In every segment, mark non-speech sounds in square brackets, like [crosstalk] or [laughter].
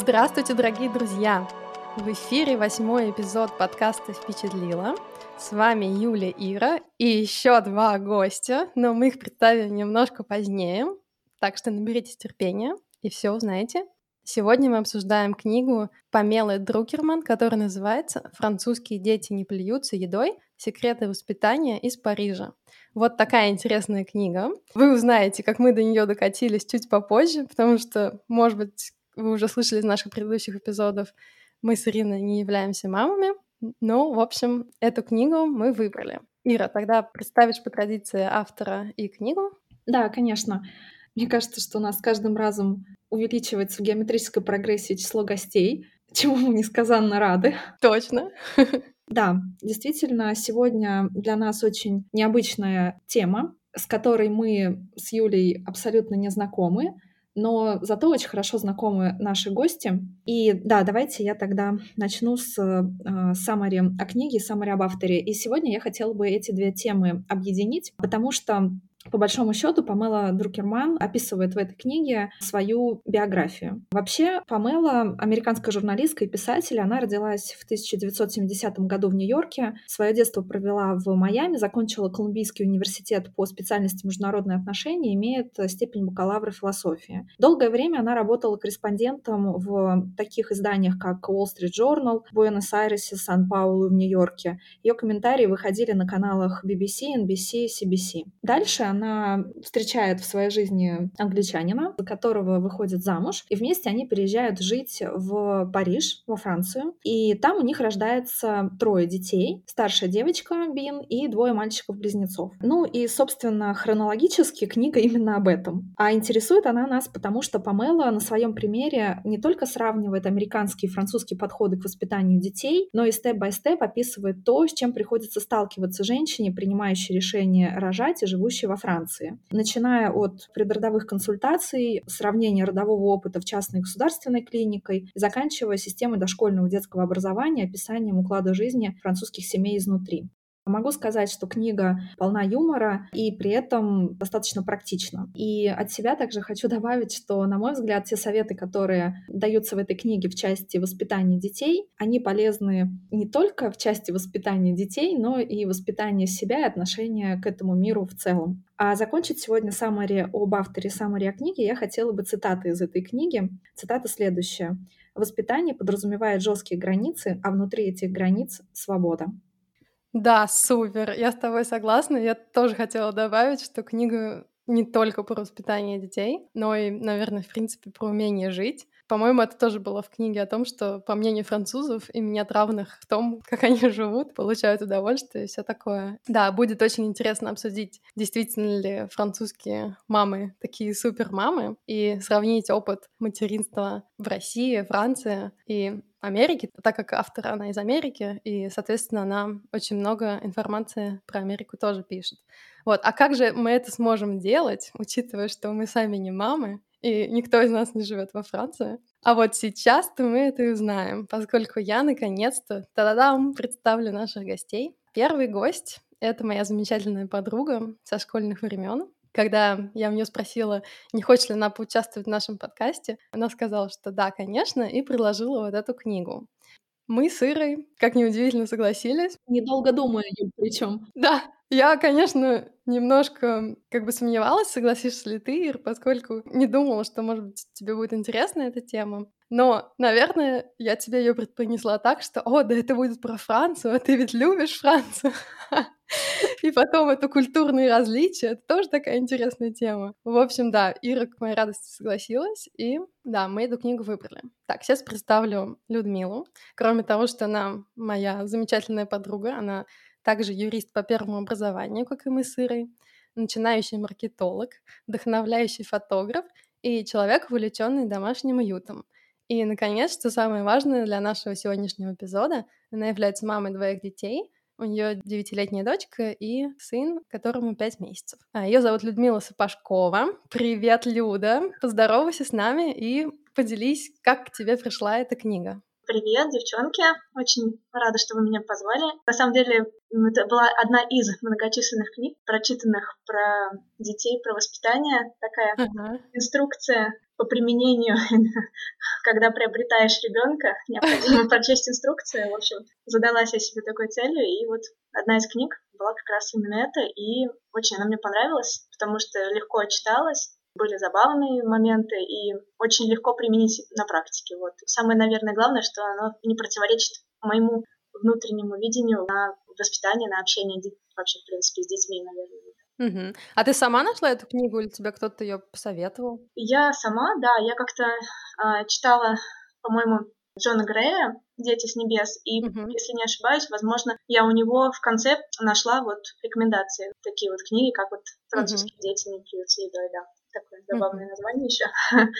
Здравствуйте, дорогие друзья! В эфире восьмой эпизод подкаста «Впечатлила». С вами Юля Ира и еще два гостя, но мы их представим немножко позднее, так что наберитесь терпения и все узнаете. Сегодня мы обсуждаем книгу Памелы Друкерман, которая называется «Французские дети не плюются едой. Секреты воспитания из Парижа». Вот такая интересная книга. Вы узнаете, как мы до нее докатились чуть попозже, потому что, может быть, вы уже слышали из наших предыдущих эпизодов, мы с Ириной не являемся мамами, но, в общем, эту книгу мы выбрали. Ира, тогда представишь по традиции автора и книгу? Да, конечно. Мне кажется, что у нас с каждым разом увеличивается в геометрической прогрессии число гостей, [laughs] чему мы несказанно рады. Точно. [laughs] Да, действительно, сегодня для нас очень необычная тема, с которой мы с Юлей абсолютно не знакомы, но зато очень хорошо знакомы наши гости. И да, давайте я тогда начну с э, саммари о книге, саммари об авторе. И сегодня я хотела бы эти две темы объединить, потому что по большому счету, Памела Друкерман описывает в этой книге свою биографию. Вообще, Памела — американская журналистка и писатель. Она родилась в 1970 году в Нью-Йорке. Свое детство провела в Майами, закончила Колумбийский университет по специальности международные отношения, имеет степень бакалавра философии. Долгое время она работала корреспондентом в таких изданиях, как Wall Street Journal, Буэнос-Айресе, Сан-Паулу в Нью-Йорке. Ее комментарии выходили на каналах BBC, NBC, CBC. Дальше она встречает в своей жизни англичанина, за которого выходит замуж, и вместе они переезжают жить в Париж, во Францию. И там у них рождается трое детей. Старшая девочка Бин и двое мальчиков-близнецов. Ну и, собственно, хронологически книга именно об этом. А интересует она нас, потому что Памела на своем примере не только сравнивает американские и французские подходы к воспитанию детей, но и степ-бай-степ описывает то, с чем приходится сталкиваться женщине, принимающей решение рожать и живущей во Франции. Начиная от предродовых консультаций, сравнения родового опыта в частной государственной клиникой, заканчивая системой дошкольного детского образования, описанием уклада жизни французских семей изнутри. Могу сказать, что книга полна юмора и при этом достаточно практична. И от себя также хочу добавить, что, на мой взгляд, те советы, которые даются в этой книге в части воспитания детей, они полезны не только в части воспитания детей, но и воспитания себя и отношения к этому миру в целом. А закончить сегодня саммари об авторе саммари о книге я хотела бы цитаты из этой книги. Цитата следующая. «Воспитание подразумевает жесткие границы, а внутри этих границ — свобода». Да, супер. Я с тобой согласна. Я тоже хотела добавить, что книга не только про воспитание детей, но и, наверное, в принципе, про умение жить. По-моему, это тоже было в книге о том, что, по мнению французов, им нет равных в том, [laughs] как они живут, получают удовольствие и все такое. Да, будет очень интересно обсудить, действительно ли французские мамы такие супер мамы, и сравнить опыт материнства в России, Франции и Америки, так как автор она из Америки, и, соответственно, она очень много информации про Америку тоже пишет. Вот, а как же мы это сможем делать, учитывая, что мы сами не мамы, и никто из нас не живет во Франции. А вот сейчас-то мы это и узнаем, поскольку я наконец-то, та-да-дам, представлю наших гостей. Первый гость — это моя замечательная подруга со школьных времен. Когда я у нее спросила, не хочет ли она поучаствовать в нашем подкасте, она сказала, что да, конечно, и предложила вот эту книгу. Мы с Ирой, как неудивительно, согласились. Недолго думая, причем. Да, я, конечно, немножко как бы сомневалась, согласишься ли ты, Ир, поскольку не думала, что, может быть, тебе будет интересна эта тема. Но, наверное, я тебе ее предпонесла так, что, о, да это будет про Францию, а ты ведь любишь Францию. [laughs] И потом это культурные различия, это тоже такая интересная тема. В общем, да, Ира, к моей радости, согласилась, и да, мы эту книгу выбрали. Так, сейчас представлю Людмилу. Кроме того, что она моя замечательная подруга, она также юрист по первому образованию, как и мы с Ирой, начинающий маркетолог, вдохновляющий фотограф и человек, увлеченный домашним уютом. И, наконец, что самое важное для нашего сегодняшнего эпизода, она является мамой двоих детей, у нее девятилетняя дочка и сын, которому пять месяцев. А ее зовут Людмила Сапожкова. Привет, Люда! Поздоровайся с нами и поделись, как к тебе пришла эта книга. Привет, девчонки. Очень рада, что вы меня позвали. На самом деле, это была одна из многочисленных книг, прочитанных про детей, про воспитание. Такая uh-huh. инструкция по применению, [laughs] когда приобретаешь ребенка, [laughs] необходимо [laughs] прочесть инструкцию. В общем, задалась я себе такой целью, и вот одна из книг была как раз именно это, и очень она мне понравилась, потому что легко читалась, были забавные моменты и очень легко применить на практике. Вот. Самое, наверное, главное, что оно не противоречит моему внутреннему видению на воспитание, на общение вообще, в принципе, с детьми, наверное. Угу. А ты сама нашла эту книгу или тебе кто-то ее посоветовал? Я сама, да, я как-то э, читала, по-моему, Джона Грея «Дети с небес», и, uh если не ошибаюсь, возможно, я у него в конце нашла вот рекомендации, такие вот книги, как вот «Французские uh дети не пьются едой», да, такое забавное uh название еще. [laughs]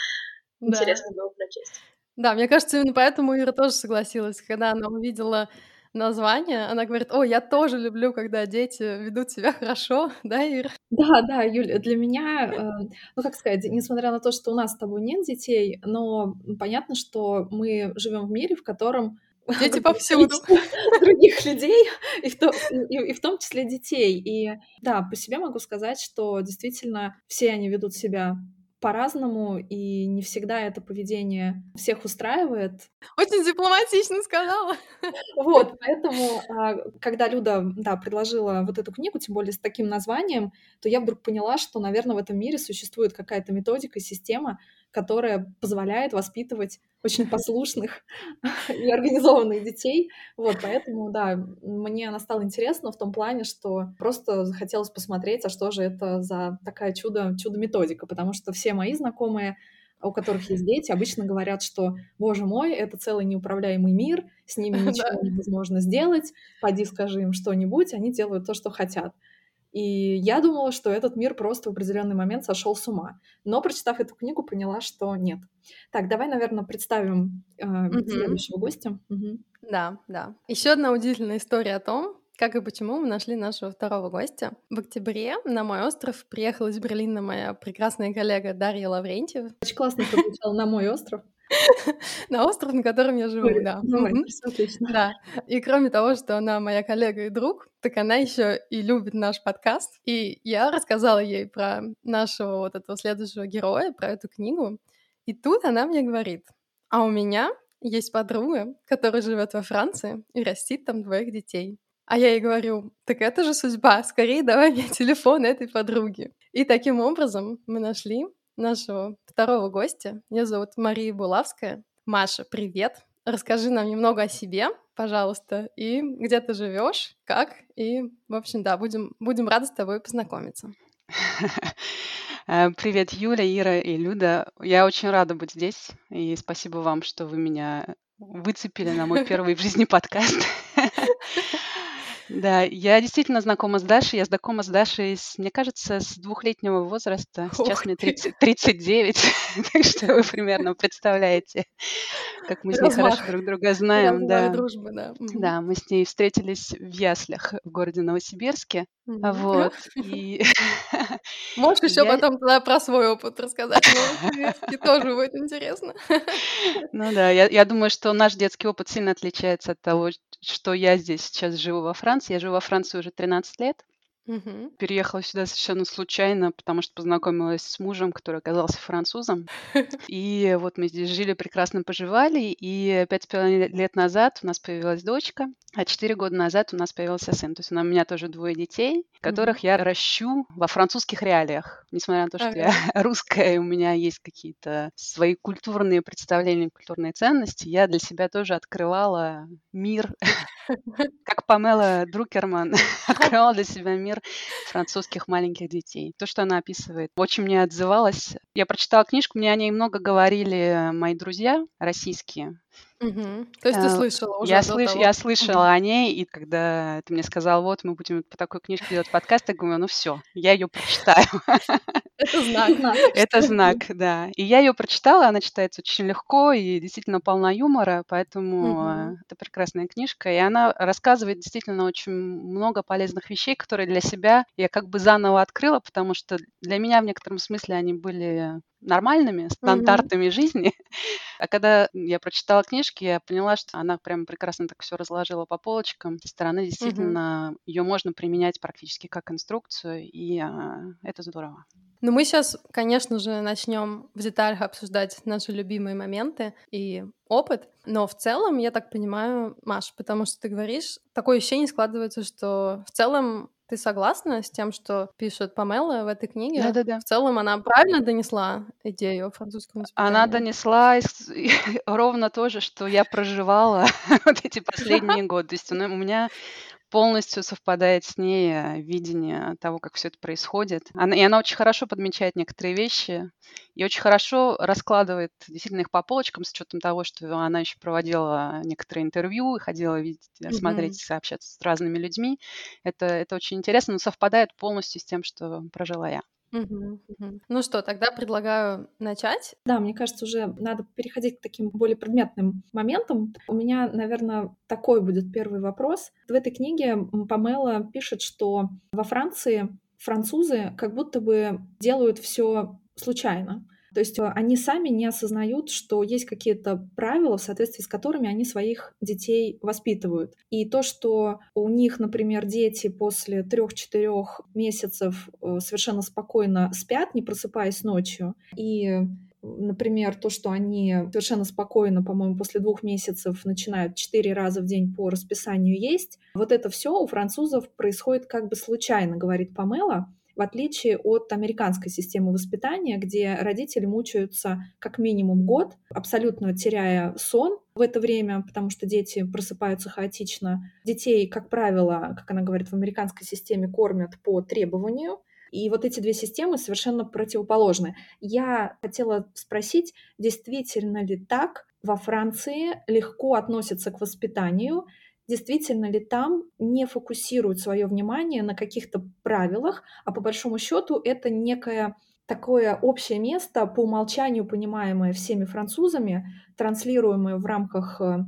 Интересно было прочесть. Да, мне кажется, именно поэтому Ира тоже согласилась, когда она увидела название, она говорит, о, я тоже люблю, когда дети ведут себя хорошо, [laughs] да, Ир? Да, да, Юля, для меня, э, ну как сказать, несмотря на то, что у нас с тобой нет детей, но понятно, что мы живем в мире, в котором [laughs] Дети повсюду. [laughs] других людей, и в, том, и, и в том числе детей. И да, по себе могу сказать, что действительно все они ведут себя по-разному, и не всегда это поведение всех устраивает. Очень дипломатично сказала. Вот, [laughs] поэтому, а, когда Люда, да, предложила вот эту книгу, тем более с таким названием, то я вдруг поняла, что, наверное, в этом мире существует какая-то методика, система, которая позволяет воспитывать очень послушных [laughs] и организованных детей. Вот, поэтому, да, мне она стала интересна в том плане, что просто захотелось посмотреть, а что же это за такая чудо, чудо-методика, потому что все мои знакомые у которых есть дети, обычно говорят, что, боже мой, это целый неуправляемый мир, с ними [laughs] ничего невозможно сделать, пойди скажи им что-нибудь, они делают то, что хотят. И я думала, что этот мир просто в определенный момент сошел с ума. Но, прочитав эту книгу, поняла, что нет. Так, давай, наверное, представим э, следующего гостя. Да, да. Еще одна удивительная история о том, как и почему мы нашли нашего второго гостя. В октябре на мой остров приехала из Берлина моя прекрасная коллега Дарья Лаврентьева. Очень классно прозвучало «на мой остров». [laughs] На остров, на котором я живу, да. Отлично. Да. И кроме того, что она моя коллега и друг, так она еще и любит наш подкаст. И я рассказала ей про нашего вот этого следующего героя, про эту книгу. И тут она мне говорит, а у меня есть подруга, которая живет во Франции и растит там двоих детей. А я ей говорю, так это же судьба, скорее давай мне [laughs] телефон этой подруги. И таким образом мы нашли нашего второго гостя. Меня зовут Мария Булавская. Маша, привет! Расскажи нам немного о себе, пожалуйста, и где ты живешь, как, и, в общем, да, будем, будем рады с тобой познакомиться. [laughs] Э, привет, Юля, Ира и Люда. Я очень рада быть здесь, и спасибо вам, что вы меня выцепили на мой [laughs] первый в жизни подкаст. [laughs] Да, я действительно знакома с Дашей. Я знакома с Дашей, с, мне кажется, с двухлетнего возраста. Сейчас мне 30, 39, так что вы примерно представляете, как мы с ней хорошо друг друга знаем. Да. дружбы, да. да, мы с ней встретились в Яслях в городе Новосибирске. Вот. И... [laughs] Можешь еще я... потом тогда про свой опыт рассказать? Новосибирске тоже будет интересно. [laughs] Ну да, я, я думаю, что наш детский опыт сильно отличается от того, что я здесь сейчас живу во Франции. Я живу во Франции уже 13 лет. Мгм. Переехала сюда совершенно случайно, потому что познакомилась с мужем, который оказался французом. [laughs] И вот мы здесь жили, прекрасно поживали. И пять с половиной лет назад у нас появилась дочка, а четыре года назад у нас появился сын. То есть у меня тоже двое детей, которых я ращу во французских реалиях. Несмотря на то, что я [laughs] русская, и у меня есть какие-то свои культурные представления, культурные ценности, я для себя тоже открывала мир, [laughs] как Памела Друкерман открывала для себя мир французских маленьких детей. То, что она описывает, очень мне отзывалось. Я прочитала книжку, мне о ней много говорили мои друзья российские. Угу. То есть ты э, слышала уже Я, слыш... я слышала угу. о ней, и когда ты мне сказал, вот мы будем по такой книжке делать подкаст, я говорю, ну все, я ее прочитаю. Это [laughs] знак. Это знак, да. [laughs] И я ее прочитала, она читается очень легко и действительно полна юмора, поэтому это прекрасная книжка. И она рассказывает действительно очень много полезных вещей, которые для себя я как бы заново открыла, потому что для меня в некотором смысле они были нормальными стандартами mm-hmm. [laughs] жизни. А когда я прочитала книжки, я поняла, что она прям прекрасно так все разложила по полочкам. Со стороны действительно mm-hmm. ее можно применять практически как инструкцию, и а, это здорово. Ну, мы сейчас, конечно же, начнем в деталях обсуждать наши любимые моменты и опыт, но в целом, я так понимаю, Маш, потому что ты говоришь, такое ощущение складывается, что в целом ты согласна с тем, что пишет Памела в этой книге? Да-да-да. В целом она правильно донесла идею о французском воспитании? Она донесла [laughs] ровно то же, что я проживала [laughs] вот эти [laughs] последние годы. То есть у меня полностью совпадает с ней э, видение того, как все это происходит. Она, и она очень хорошо подмечает некоторые вещи и очень хорошо раскладывает действительно их по полочкам с учетом того, что она еще проводила некоторые интервью и ходила видеть, mm-hmm. смотреть, общаться с разными людьми. Это, это очень интересно, но совпадает полностью с тем, что прожила я. Ну что, тогда предлагаю начать. Да, мне кажется, уже надо переходить к таким более предметным моментам. У меня, наверное, такой будет первый вопрос. В этой книге Памела пишет, что во Франции французы как будто бы делают все случайно. То есть э, они сами не осознают, что есть какие-то правила, в соответствии с которыми они своих детей воспитывают. И то, что у них, например, дети после трех-четырех месяцев э, совершенно спокойно спят, не просыпаясь ночью, и Например, то, что они совершенно спокойно, по-моему, после двух месяцев начинают четыре раза в день по расписанию есть. Вот это все у французов происходит как бы случайно, говорит Памела в отличие от американской системы воспитания, где родители мучаются как минимум год, абсолютно теряя сон в это время, потому что дети просыпаются хаотично. Детей, как правило, как она говорит, в американской системе кормят по требованию, и вот эти две системы совершенно противоположны. Я хотела спросить, действительно ли так во Франции легко относятся к воспитанию, действительно ли там не фокусируют свое внимание на каких-то правилах, а по большому счету это некое такое общее место, по умолчанию понимаемое всеми французами, транслируемое в рамках э,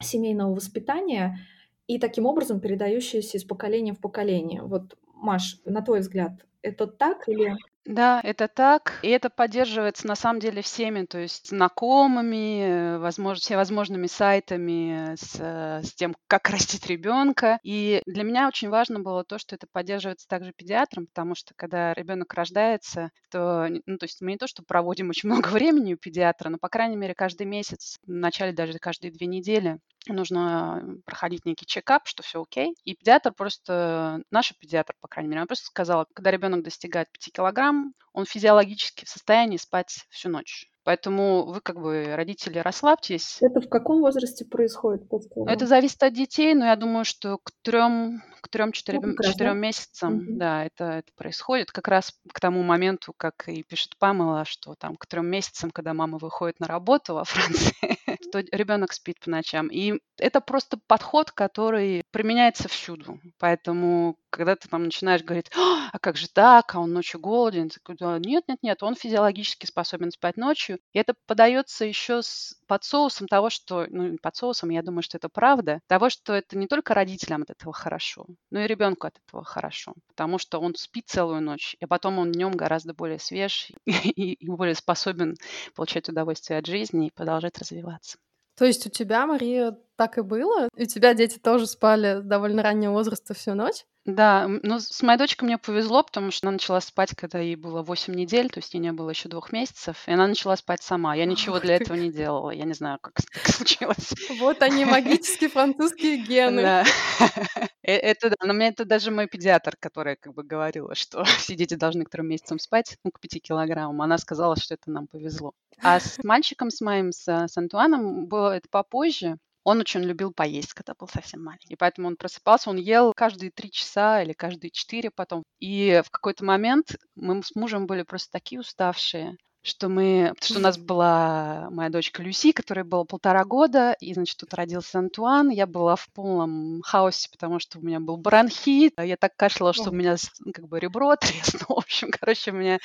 семейного воспитания и таким образом передающееся из поколения в поколение. Вот, Маш, на твой взгляд, это так или... Да, это так. И это поддерживается на самом деле всеми, то есть знакомыми, возможно, всевозможными сайтами с, э, с тем, как [laughs] растить ребенка. И для меня очень важно было то, что это поддерживается также педиатром, потому что когда ребенок рождается, то, ну, то есть мы не то, что проводим очень [laughs] много времени у педиатра, но, по крайней мере, каждый месяц, в начале даже каждые две недели нужно проходить некий чекап, что все окей. И педиатр просто, наш педиатр, по крайней мере, он просто сказал, когда ребенок достигает 5 килограмм, он физиологически в состоянии спать всю ночь. Поэтому вы, как бы, родители, расслабьтесь. Это в каком возрасте происходит? Это зависит от детей, но я думаю, что к трем, к трем-четырем ну, четырем месяцам, угу. да, это, это происходит. Как раз к тому моменту, как и пишет Памела, что там к трем месяцам, когда мама выходит на работу во Франции, [laughs] то ребенок спит по ночам. И это просто подход, который применяется всюду. Поэтому, когда ты там начинаешь говорить, а как же так, а он ночью голоден, нет, нет, нет, он физиологически способен спать ночью. И это подается еще с под соусом того, что, ну, под соусом, я думаю, что это правда, того, что это не только родителям от этого хорошо, но и ребенку от этого хорошо, потому что он спит целую ночь, и потом он днем гораздо более свеж [laughs] и, и более способен получать удовольствие от жизни и продолжать развиваться. То есть у тебя, Мария, так и было? У тебя дети тоже спали с довольно раннего возраста всю ночь? Да, ну, с моей дочкой мне повезло, потому что она начала спать, когда ей было 8 недель, то есть ей не было еще двух месяцев, и она начала спать сама. Я ничего для этого не делала. Я не знаю, как так [laughs] случилось. Вот они, магические французские гены. Да. [laughs] Э, это да, но мне это даже мой педиатр, которая как бы говорила, что [laughs] все дети должны к трем месяцам спать, ну, к 5 килограммам. Она сказала, что это нам повезло. А с мальчиком, с моим, с, с Антуаном, было это попозже. Он очень любил поесть, когда был совсем маленький. И поэтому он просыпался, он ел каждые три часа или каждые четыре потом. И в какой-то момент мы с мужем были просто такие уставшие, что мы, что у нас была моя дочка Люси, которой было полтора года, и, значит, тут родился Антуан. Я была в полном хаосе, потому что у меня был бронхит. Я так кашляла, что у меня как бы ребро [laughs] треснуло. В общем, короче, у меня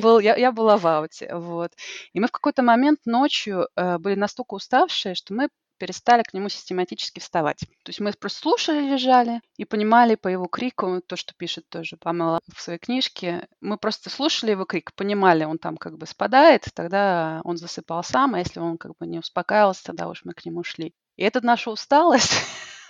был, я, я была в ауте, вот. И мы в какой-то момент ночью э, были настолько уставшие, что мы перестали к нему систематически вставать. То есть мы просто слушали, лежали и понимали по его крику, то, что пишет тоже Памела в своей книжке, мы просто слушали его крик, понимали, он там как бы спадает, тогда он засыпал сам, а если он как бы не успокаивался, тогда уж мы к нему шли. И это наша усталость,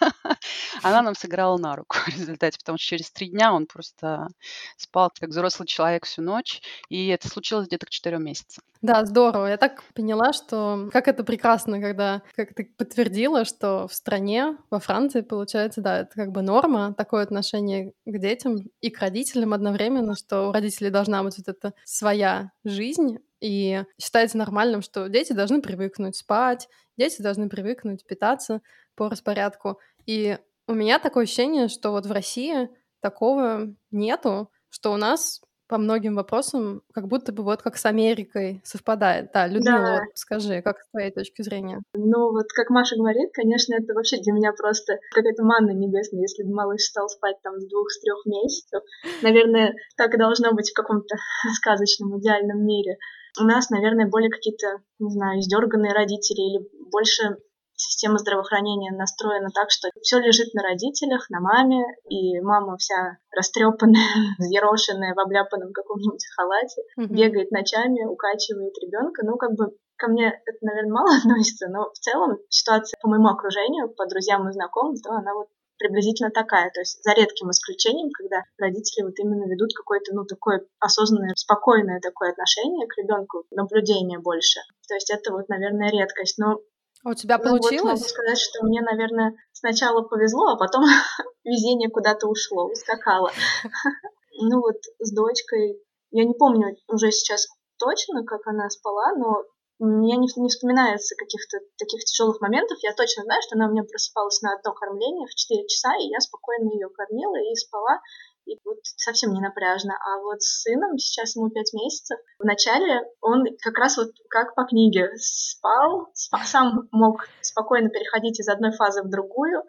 [laughs] она нам сыграла на руку в результате, потому что через три дня он просто спал как взрослый человек всю ночь, и это случилось где-то к четырем месяцам. Да, здорово. Я так поняла, что как это прекрасно, когда, как ты подтвердила, что в стране, во Франции, получается, да, это как бы норма, такое отношение к детям и к родителям одновременно, что у родителей должна быть вот эта своя жизнь, и считается нормальным, что дети должны привыкнуть спать, дети должны привыкнуть питаться по распорядку. И у меня такое ощущение, что вот в России такого нету, что у нас по многим вопросам как будто бы вот как с Америкой совпадает. Да, Людмила, да. Вот скажи, как с твоей точки зрения? Ну, вот как Маша говорит, конечно, это вообще для меня просто какая-то манна небесная, если бы малыш стал спать там с двух, с трех месяцев. Наверное, так и должно быть в каком-то [laughs] сказочном, идеальном мире. У нас, наверное, более какие-то, не знаю, издерганные родители или больше система здравоохранения настроена так, что все лежит на родителях, на маме, и мама вся растрепанная, [laughs] взъерошенная в обляпанном каком-нибудь халате, mm-hmm. бегает ночами, укачивает ребенка. Ну, как бы ко мне это, наверное, [laughs] мало относится, но в целом ситуация по моему окружению, по друзьям и знакомым, то она вот приблизительно такая. То есть за редким исключением, когда родители вот именно ведут какое-то, ну, такое осознанное, спокойное такое отношение к ребенку, наблюдение больше. То есть это вот, наверное, редкость. Но а у тебя ну, получилось? Вот могу сказать, что мне, наверное, сначала повезло, а потом [laughs] везение куда-то ушло, ускакало. [laughs] Ну вот с дочкой, я не помню уже сейчас точно, как она спала, но мне не, не вспоминается каких-то таких тяжелых моментов. Я точно знаю, что она у меня просыпалась на одно кормление в 4 часа, и я спокойно ее кормила и спала и вот совсем не напряжно. А вот с сыном, сейчас ему пять месяцев, вначале он как раз вот как по книге спал, спа, сам мог спокойно переходить из одной фазы в другую,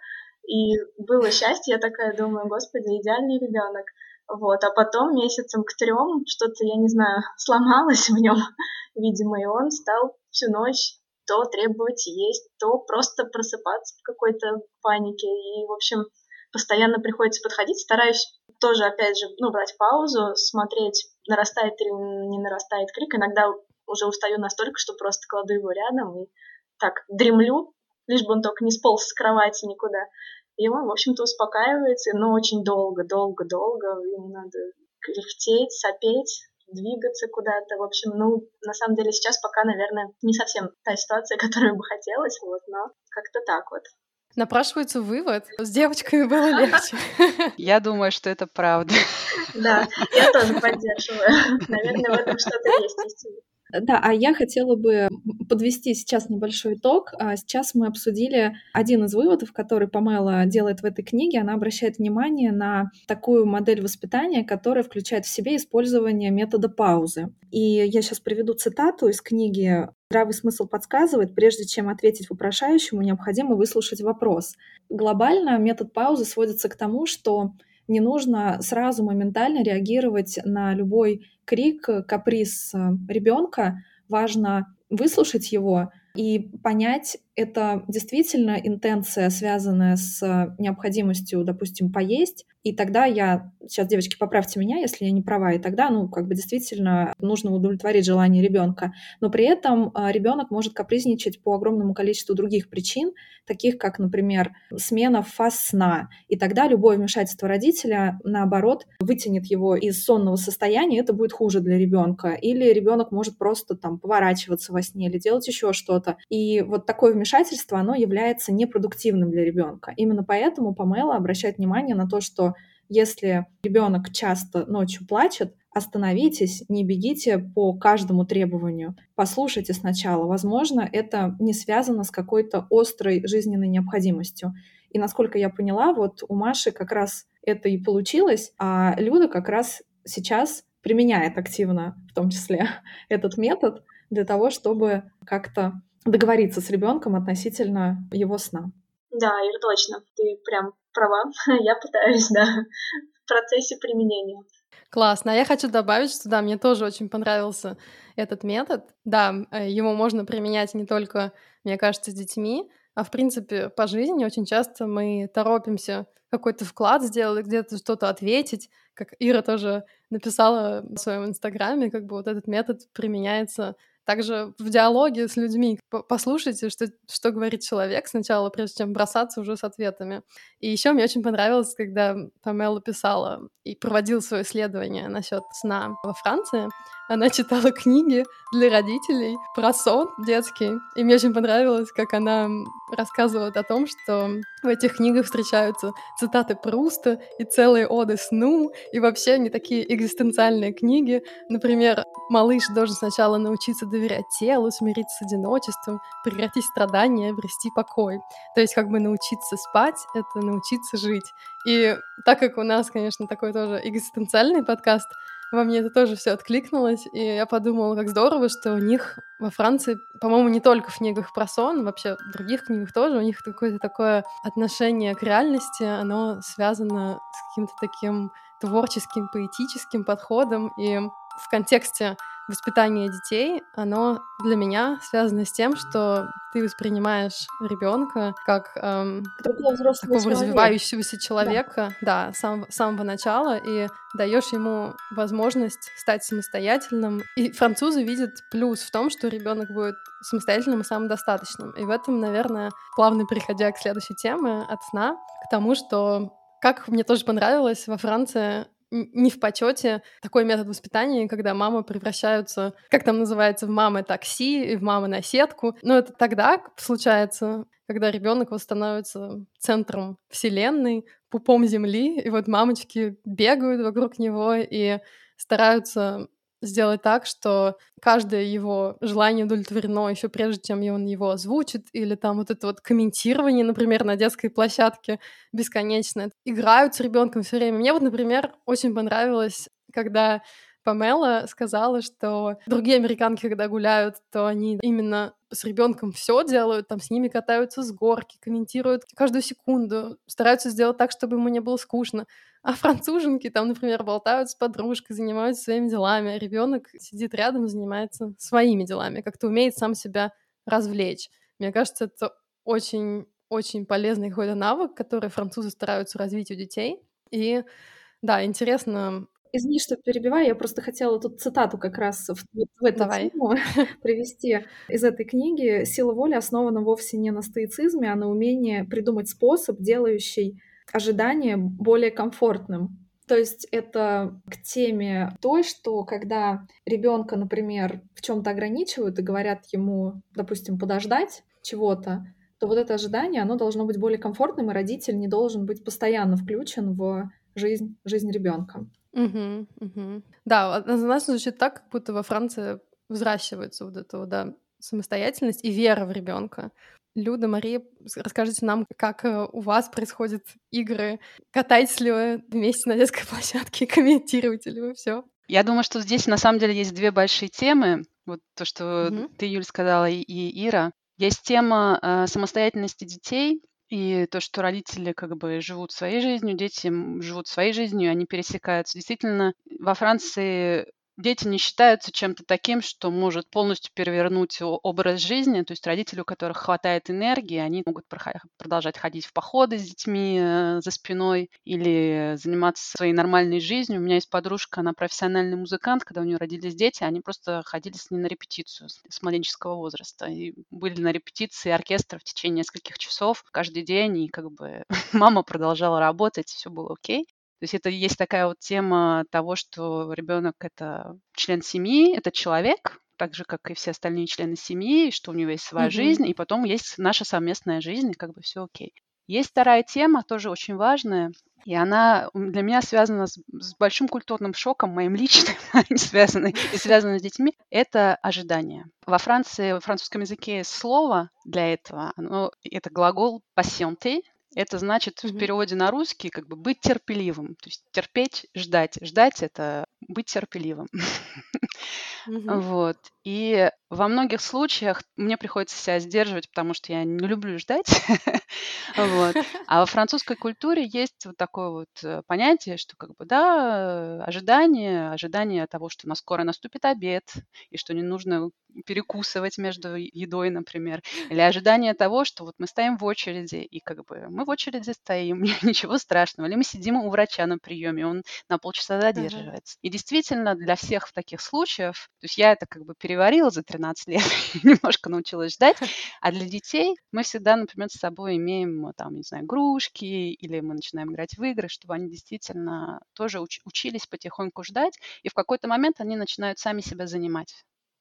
и было счастье, я такая думаю, господи, идеальный ребенок. Вот, а потом месяцем к трем что-то, я не знаю, [laughs] сломалось в нем, [laughs] видимо, и он стал всю ночь то требовать есть, то просто просыпаться в какой-то панике. И, в общем, постоянно приходится подходить. Стараюсь тоже, опять же, ну, брать паузу, смотреть, нарастает или не нарастает крик. Иногда уже устаю настолько, что просто кладу его рядом и так дремлю, лишь бы он только не сполз с кровати никуда. И он, в общем-то, успокаивается, но очень долго, долго, долго. Ему надо кряхтеть, сопеть, двигаться куда-то. В общем, ну, на самом деле сейчас пока, наверное, не совсем та ситуация, [laughs] которую бы хотелось, вот, но как-то так вот. Напрашивается вывод. С девочками было легче. [laughs] [laughs] Я думаю, что это правда. Да, я тоже поддерживаю. Наверное, в этом что-то есть. Да, а я хотела бы подвести сейчас небольшой итог. А, сейчас мы обсудили один из выводов, который Памела делает в этой книге. Она обращает внимание на такую модель воспитания, которая включает в себе использование метода паузы. И я сейчас приведу цитату из книги Здравый смысл подсказывает, прежде чем ответить вопрошающему, необходимо выслушать вопрос. Глобально метод паузы сводится к тому, что не нужно сразу моментально реагировать на любой крик, каприз э, ребенка. Важно выслушать его и понять, это действительно интенция, связанная с необходимостью, допустим, поесть, и тогда я, сейчас, девочки, поправьте меня, если я не права, и тогда, ну, как бы действительно нужно удовлетворить желание ребенка. Но при этом а, ребенок может капризничать по огромному количеству других причин, таких как, например, смена фаз сна. И тогда любое вмешательство родителя, наоборот, вытянет его из сонного состояния, это будет хуже для ребенка. Или ребенок может просто там поворачиваться во сне или делать еще что-то. И вот такое вмешательство, оно является непродуктивным для ребенка. Именно поэтому Памела обращает внимание на то, что если ребенок часто ночью плачет, остановитесь, не бегите по каждому требованию. Послушайте сначала. Возможно, это не связано с какой-то острой жизненной необходимостью. И насколько я поняла, вот у Маши как раз это и получилось, а Люда как раз сейчас применяет активно, в том числе, [laughs] этот метод для того, чтобы как-то договориться с ребенком относительно его сна. Да, Ир, точно. Ты прям права. [laughs] Я пытаюсь, да, в процессе применения. Классно. А я хочу добавить, что да, мне тоже очень понравился этот метод. Да, э, его можно применять не только, мне кажется, с детьми, а в принципе по жизни очень часто мы торопимся какой-то вклад сделать, где-то что-то ответить. Как Ира тоже написала в своем инстаграме, как бы вот этот метод применяется также в диалоге с людьми послушайте, что, что говорит человек сначала, прежде чем бросаться уже с ответами. И еще мне очень понравилось, когда Памела писала и проводила свое исследование насчет сна во Франции. Она читала книги для родителей про сон детский. И мне очень понравилось, как она рассказывает о том, что в этих книгах встречаются цитаты Пруста и целые оды сну, и вообще они такие экзистенциальные книги. Например, малыш должен сначала научиться доверять телу, смириться с одиночеством, прекратить страдания, обрести покой. То есть как бы научиться спать — это научиться жить. И так как у нас, конечно, такой тоже экзистенциальный подкаст, во мне это тоже все откликнулось, и я подумала, как здорово, что у них во Франции, по-моему, не только в книгах про сон, вообще в других книгах тоже, у них какое-то такое отношение к реальности, оно связано с каким-то таким творческим, поэтическим подходом, и в контексте воспитание детей, оно для меня связано с тем, что ты воспринимаешь ребенка как эм, такого человека. развивающегося человека, да, да сам, с самого начала, и даешь ему возможность стать самостоятельным. И французы видят плюс в том, что ребенок будет самостоятельным и самодостаточным. И в этом, наверное, плавно переходя к следующей теме от сна, к тому, что как мне тоже понравилось, во Франции не в почете такой метод воспитания, когда мамы превращаются, как там называется, в мамы такси и в мамы на сетку. Но это тогда случается, когда ребенок становится центром вселенной, пупом земли, и вот мамочки бегают вокруг него и стараются сделать так, что каждое его желание удовлетворено еще прежде, чем он его озвучит, или там вот это вот комментирование, например, на детской площадке бесконечно. Играют с ребенком все время. Мне вот, например, очень понравилось, когда Памела сказала, что другие американки, когда гуляют, то они именно с ребенком все делают, там с ними катаются с горки, комментируют каждую секунду, стараются сделать так, чтобы ему не было скучно. А француженки там, например, болтают с подружкой, занимаются своими делами, а ребенок сидит рядом, занимается своими делами, как-то умеет сам себя развлечь. Мне кажется, это очень очень полезный какой-то навык, который французы стараются развить у детей. И да, интересно. Извини, что перебиваю, я просто хотела тут цитату как раз в, в эту Давай. тему [laughs] привести из этой книги. «Сила воли основана вовсе не на стоицизме, а на умении придумать способ, делающий ожидание более комфортным. То есть это к теме той, что когда ребенка, например, в чем-то ограничивают и говорят ему, допустим, подождать чего-то, то вот это ожидание, оно должно быть более комфортным, и родитель не должен быть постоянно включен в жизнь, жизнь ребенка. Угу, угу. Да, однозначно звучит так, как будто во Франции взращивается вот эта да, самостоятельность и вера в ребенка. Люда, Мария, расскажите нам, как э, у вас происходят игры. Катаетесь ли вы вместе на детской [laughs] площадке, комментируете ли вы все? Я думаю, что здесь на самом деле есть две большие темы. Вот то, что угу. ты, Юль, сказала, и, и Ира. Есть тема э, самостоятельности детей и то, что родители как бы живут своей жизнью, дети живут своей жизнью, они пересекаются. Действительно, во Франции дети не считаются чем-то таким, что может полностью перевернуть образ жизни. То есть родители, у которых хватает энергии, они могут продолжать ходить в походы с детьми э, за спиной или заниматься своей нормальной жизнью. У меня есть подружка, она профессиональный музыкант. Когда у нее родились дети, они просто ходили с ней на репетицию с младенческого возраста. И были на репетиции оркестра в течение нескольких часов каждый день. И как бы [laughs] мама продолжала работать, все было окей. То есть это есть такая вот тема того, что ребенок это член семьи, это человек, так же, как и все остальные члены семьи, что у него есть своя mm-hmm. жизнь, и потом есть наша совместная жизнь, и как бы все окей. Есть вторая тема, тоже очень важная, и она для меня связана с, с большим культурным шоком, моим личным, [laughs] связанной, и связанной с детьми, это ожидание. Во Франции, в французском языке слово для этого, оно, это глагол patienter, это значит в переводе на русский как бы быть терпеливым. То есть терпеть, ждать. Ждать — это быть терпеливым. Мгм. [laughs] Вот. И во многих случаях мне приходится себя сдерживать, потому что я не люблю ждать. [laughs] Вот. А во французской культуре есть вот такое вот э, понятие, что как бы, да, ожидание, ожидание того, что на скоро наступит обед, и что не нужно перекусывать между едой, например, или ожидание того, что вот мы стоим в очереди, и как бы мы в очереди стоим, [laughs] ничего страшного, или мы сидим у врача на приеме, он на полчаса задерживается. И действительно, для всех таких случаев, то есть я это как бы переварила за 13 лет, [laughs] немножко научилась ждать, а для детей мы всегда, например, с собой имеем, там, не знаю, игрушки, или мы начинаем играть в игры, чтобы они действительно тоже уч- учились потихоньку ждать, и в какой-то момент они начинают сами себя занимать.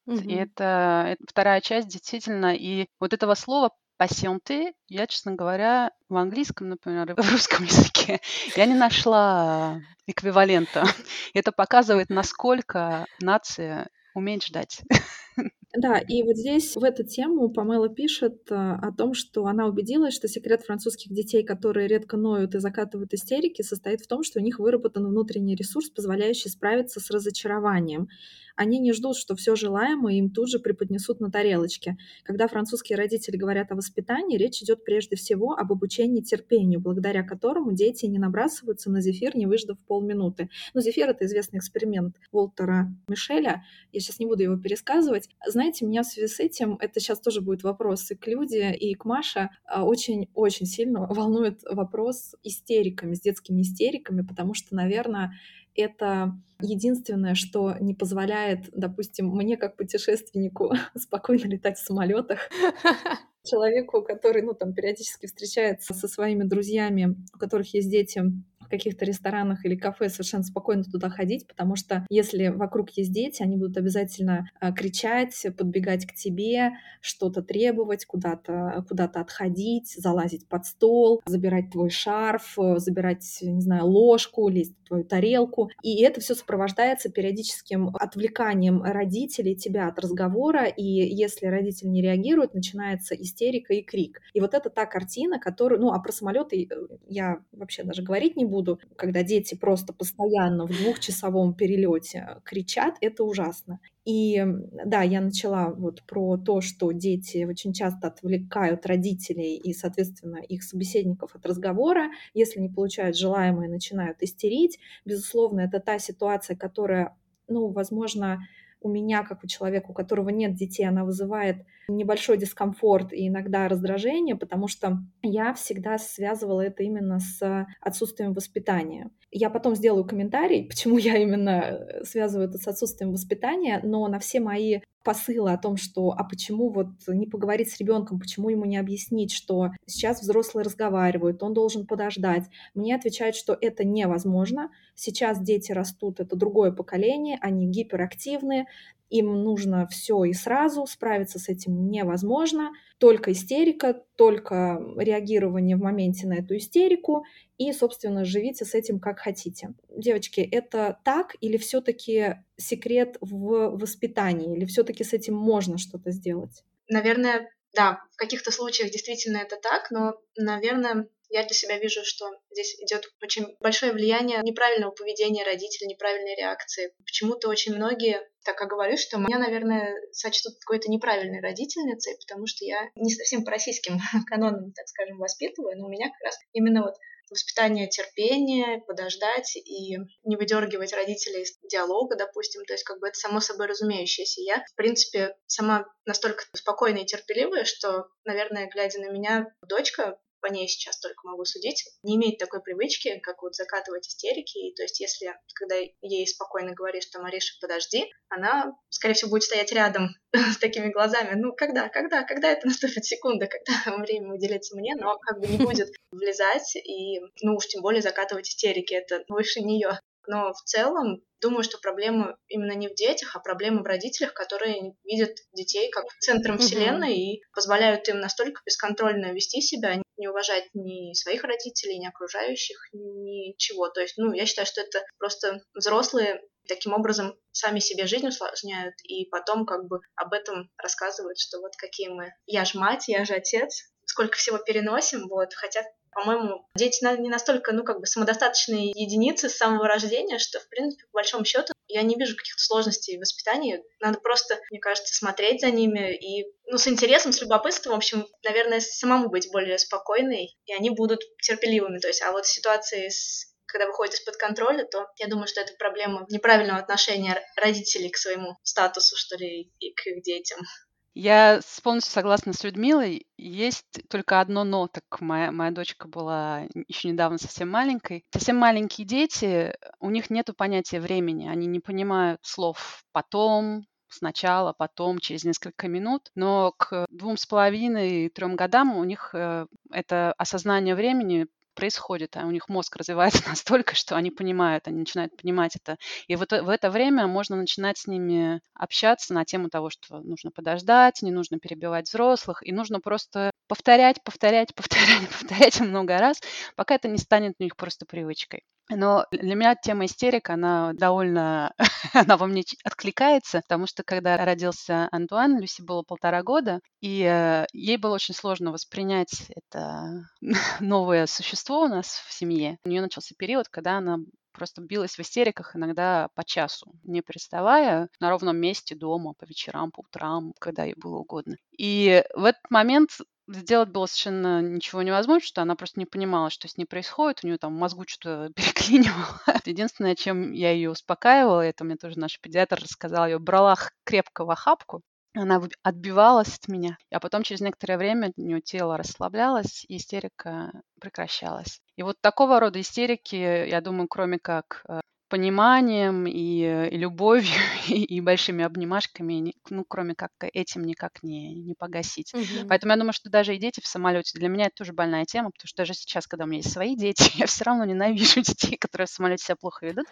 И Мгм. это, это вторая часть действительно. И вот этого слова patienter, я, честно говоря, в английском, например, и в русском [laughs] языке я не нашла эквивалента. [laughs] Это показывает, насколько нация умеет ждать. Да, и вот здесь в эту тему Памела пишет а, о том, что она убедилась, что секрет французских детей, которые редко ноют и закатывают истерики, состоит в том, что у них выработан внутренний ресурс, позволяющий справиться с разочарованием. Они не ждут, что все желаемое им тут же преподнесут на тарелочке. Когда французские родители говорят о воспитании, речь идет прежде всего об обучении терпению, благодаря которому дети не набрасываются на зефир, не выждав полминуты. Ну, зефир — это известный эксперимент Уолтера Мишеля. Я сейчас не буду его пересказывать. Знаете, меня в связи с этим, это сейчас тоже будет вопрос и к Люде, и к Маше, очень-очень сильно волнует вопрос истериками, с детскими истериками, потому что, наверное, это единственное, что не позволяет, допустим, мне как путешественнику [laughs] спокойно летать в самолетах. [laughs] Человеку, который, ну, там, периодически встречается со своими друзьями, у которых есть дети, каких-то ресторанах или кафе совершенно спокойно туда ходить, потому что если вокруг есть дети, они будут обязательно а, кричать, подбегать к тебе, что-то требовать, куда-то куда отходить, залазить под стол, забирать твой шарф, забирать, не знаю, ложку, лезть в твою тарелку. И это все сопровождается периодическим отвлеканием родителей тебя от разговора, и если родители не реагируют, начинается истерика и крик. И вот это та картина, которую, ну, а про самолеты э, я вообще даже говорить не буду, когда дети просто постоянно в двухчасовом перелете кричат, это ужасно. И да, я начала вот про то, что дети очень часто отвлекают родителей и, соответственно, их собеседников от разговора. Если не получают желаемое, начинают истерить. Безусловно, это та ситуация, которая, ну, возможно, у меня, как у человека, у которого нет детей, она вызывает небольшой дискомфорт и иногда раздражение, потому что я всегда связывала это именно с отсутствием воспитания. Я потом сделаю комментарий, [laughs] почему я именно связываю это с отсутствием воспитания, но на все мои посылы о том, что а почему вот не поговорить с ребенком, почему ему не объяснить, что сейчас взрослые разговаривают, он должен подождать. Мне отвечают, что это невозможно. Сейчас дети растут, это другое поколение, они гиперактивны, им нужно все и сразу, справиться с этим невозможно. Только истерика, только реагирование в моменте на эту истерику и, собственно, живите с этим как хотите. Девочки, это так или все-таки секрет в воспитании, или все-таки с этим можно что-то сделать? Наверное, да, в каких-то случаях действительно это так, но, наверное, я для себя вижу, что здесь идет очень большое влияние неправильного поведения родителей, неправильной реакции. Почему-то очень многие так как говорю, что меня, наверное, сочтут какой-то неправильной родительницей, потому что я не совсем по российским [laughs] канонам, так скажем, воспитываю, но у меня как раз именно вот воспитание терпения, подождать и не выдергивать родителей из диалога, допустим. То есть как бы это само собой разумеющееся. Я, в принципе, сама настолько спокойная и терпеливая, что, наверное, глядя на меня, дочка по ней сейчас только могу судить, не имеет такой привычки, как вот закатывать истерики. И то есть если, когда ей спокойно говоришь, что Мариша, подожди, она, скорее всего, будет стоять рядом [laughs] с такими глазами. Ну, когда, когда, когда это наступит секунда, когда [laughs] время уделится мне, но как бы не будет влезать и, ну уж тем более закатывать истерики, это выше нее. Но в целом, думаю, что проблема именно не в детях, а проблема в родителях, которые видят детей как центром вселенной и позволяют им настолько бесконтрольно вести себя, не уважать ни своих родителей, ни окружающих, ничего. То есть, ну, я считаю, что это просто взрослые таким образом сами себе жизнь усложняют и потом как бы об этом рассказывают, что вот какие мы, я же мать, я же отец, сколько всего переносим, вот, хотя По-моему, дети не настолько, ну, как бы самодостаточные единицы с самого рождения, что, в принципе, по большому счету, я не вижу каких-то сложностей в воспитании. Надо просто, мне кажется, смотреть за ними и, ну, с интересом, с любопытством, в общем, наверное, самому быть более спокойной, и они будут терпеливыми. То есть, а вот ситуации с когда выходит из-под контроля, то я думаю, что это проблема неправильного отношения родителей к своему статусу, что ли, и к их детям. Я полностью согласна с Людмилой. Есть только одно но, так моя, моя дочка была еще недавно совсем маленькой. Совсем маленькие дети, у них нет понятия времени, они не понимают слов «потом», сначала, потом, через несколько минут. Но к двум с половиной, трем годам у них э, это осознание времени происходит, а у них мозг [laughs] развивается настолько, что они понимают, они начинают понимать это. И вот в это время можно начинать с ними общаться на тему того, что нужно подождать, не нужно перебивать взрослых, и нужно просто повторять, повторять, [laughs] повторять, повторять [laughs] много раз, пока это не станет у них просто привычкой. Но для меня тема истерик, она довольно, [laughs] она во мне откликается, потому что когда родился Антуан, Люси было полтора года, и э, ей было очень сложно воспринять это [laughs] новое существо у нас в семье. У нее начался период, когда она просто билась в истериках иногда по часу, не переставая на ровном месте дома, по вечерам, по утрам, когда ей было угодно. И в этот момент сделать было совершенно ничего невозможно, что она просто не понимала, что с ней происходит, у нее там мозгу что-то [laughs] переклинивало. Единственное, чем я ее успокаивала, это мне тоже наш педиатр рассказал, я брала крепко в охапку, она отбивалась от меня, а потом через некоторое время у нее тело расслаблялось, и истерика прекращалась. И вот такого рода истерики, я думаю, кроме как э, пониманием и, э, и любовью [laughs] и, и большими обнимашками, ну, кроме как этим никак не, не погасить. Угу. Поэтому я думаю, что даже и дети в самолете, для меня это тоже больная тема, потому что даже сейчас, когда у меня есть свои дети, [laughs] я все равно ненавижу [laughs] детей, которые в самолете себя плохо ведут.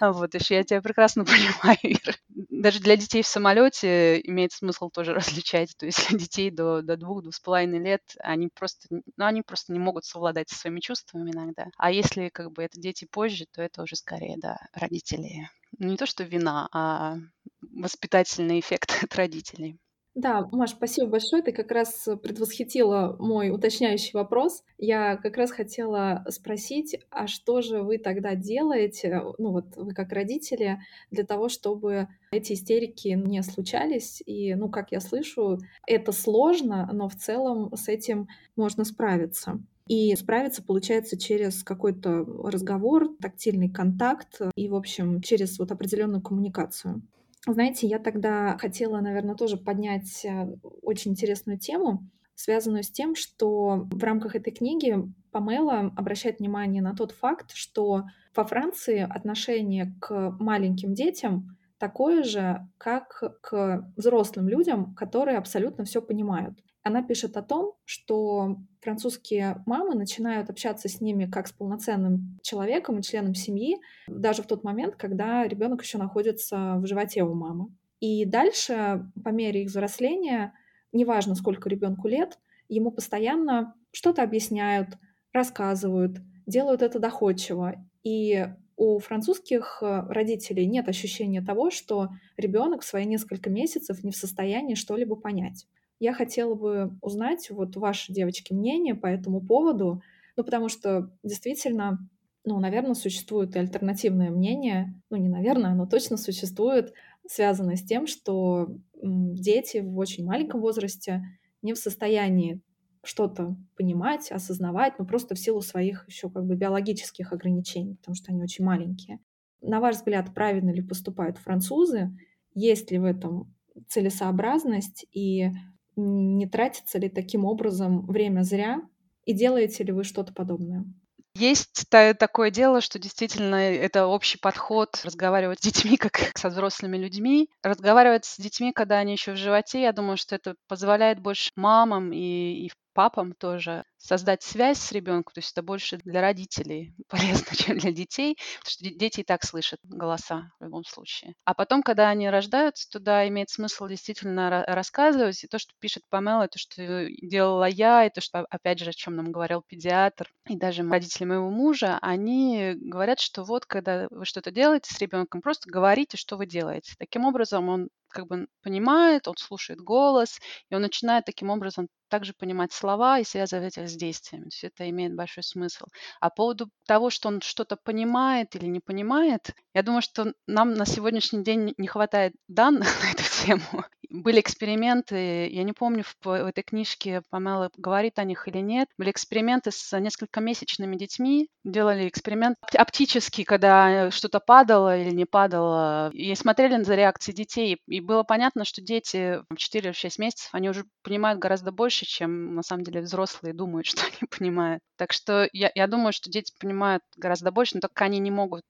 Вот, еще я тебя прекрасно понимаю, Ира. Даже для детей в самолете имеет смысл тоже различать. То есть детей до, до двух, двух с половиной лет, они просто, ну, они просто не могут совладать со своими чувствами иногда. А если как бы это дети позже, то это уже скорее, да, родителей. Ну, не то, что вина, а воспитательный эффект [laughs] от родителей. Да, Маш, спасибо большое. Ты как раз предвосхитила мой уточняющий вопрос. Я как раз хотела спросить, а что же вы тогда делаете, ну вот вы как родители, для того, чтобы эти истерики не случались? И, ну, как я слышу, это сложно, но в целом с этим можно справиться. И справиться получается через какой-то разговор, тактильный контакт и, в общем, через вот определенную коммуникацию. Знаете, я тогда хотела, наверное, тоже поднять э, очень интересную тему, связанную с тем, что в рамках этой книги Памела обращает внимание на тот факт, что во Франции отношение к маленьким детям такое же, как к взрослым людям, которые абсолютно все понимают. Она пишет о том, что французские мамы начинают общаться с ними как с полноценным человеком и членом семьи, даже в тот момент, когда ребенок еще находится в животе у мамы. И дальше, по мере их взросления, неважно, сколько ребенку лет, ему постоянно что-то объясняют, рассказывают, делают это доходчиво. И у французских родителей нет ощущения того, что ребенок в свои несколько месяцев не в состоянии что-либо понять. Я хотела бы узнать вот ваше, девочки, мнение по этому поводу, ну, потому что действительно, ну, наверное, существует и альтернативное мнение, ну, не наверное, оно точно существует, связанное с тем, что дети в очень маленьком возрасте не в состоянии что-то понимать, осознавать, но просто в силу своих еще как бы биологических ограничений, потому что они очень маленькие. На ваш взгляд, правильно ли поступают французы? Есть ли в этом целесообразность? И не тратится ли таким образом время зря, и делаете ли вы что-то подобное? Есть такое дело, что действительно это общий подход разговаривать с детьми, как [laughs] со взрослыми людьми. Разговаривать с детьми, когда они еще в животе, я думаю, что это позволяет больше мамам и, и папам тоже создать связь с ребенком, то есть это больше для родителей [laughs] полезно, чем для детей, потому что дети и так слышат голоса в любом случае. А потом, когда они рождаются, туда имеет смысл действительно рассказывать, и то, что пишет Памела, то, что делала я, и то, что, опять же, о чем нам говорил педиатр, и даже родители моего мужа, они говорят, что вот, когда вы что-то делаете с ребенком, просто говорите, что вы делаете. Таким образом, он как бы понимает, он слушает голос, и он начинает таким образом также понимать слова и связывать их с действиями. То есть это имеет большой смысл. А по поводу того, что он что-то понимает или не понимает, я думаю, что нам на сегодняшний день не хватает данных [laughs] на эту тему. Были эксперименты, я не помню, в, в этой книжке Памела говорит о них или нет, были эксперименты с несколькомесячными детьми, делали эксперимент оптический, когда что-то падало или не падало, и смотрели за реакцией детей, и было понятно, что дети в 4-6 месяцев, они уже понимают гораздо больше, чем на самом деле взрослые думают, [laughs] что они понимают. Так что я, я думаю, что дети понимают гораздо больше, но только они не могут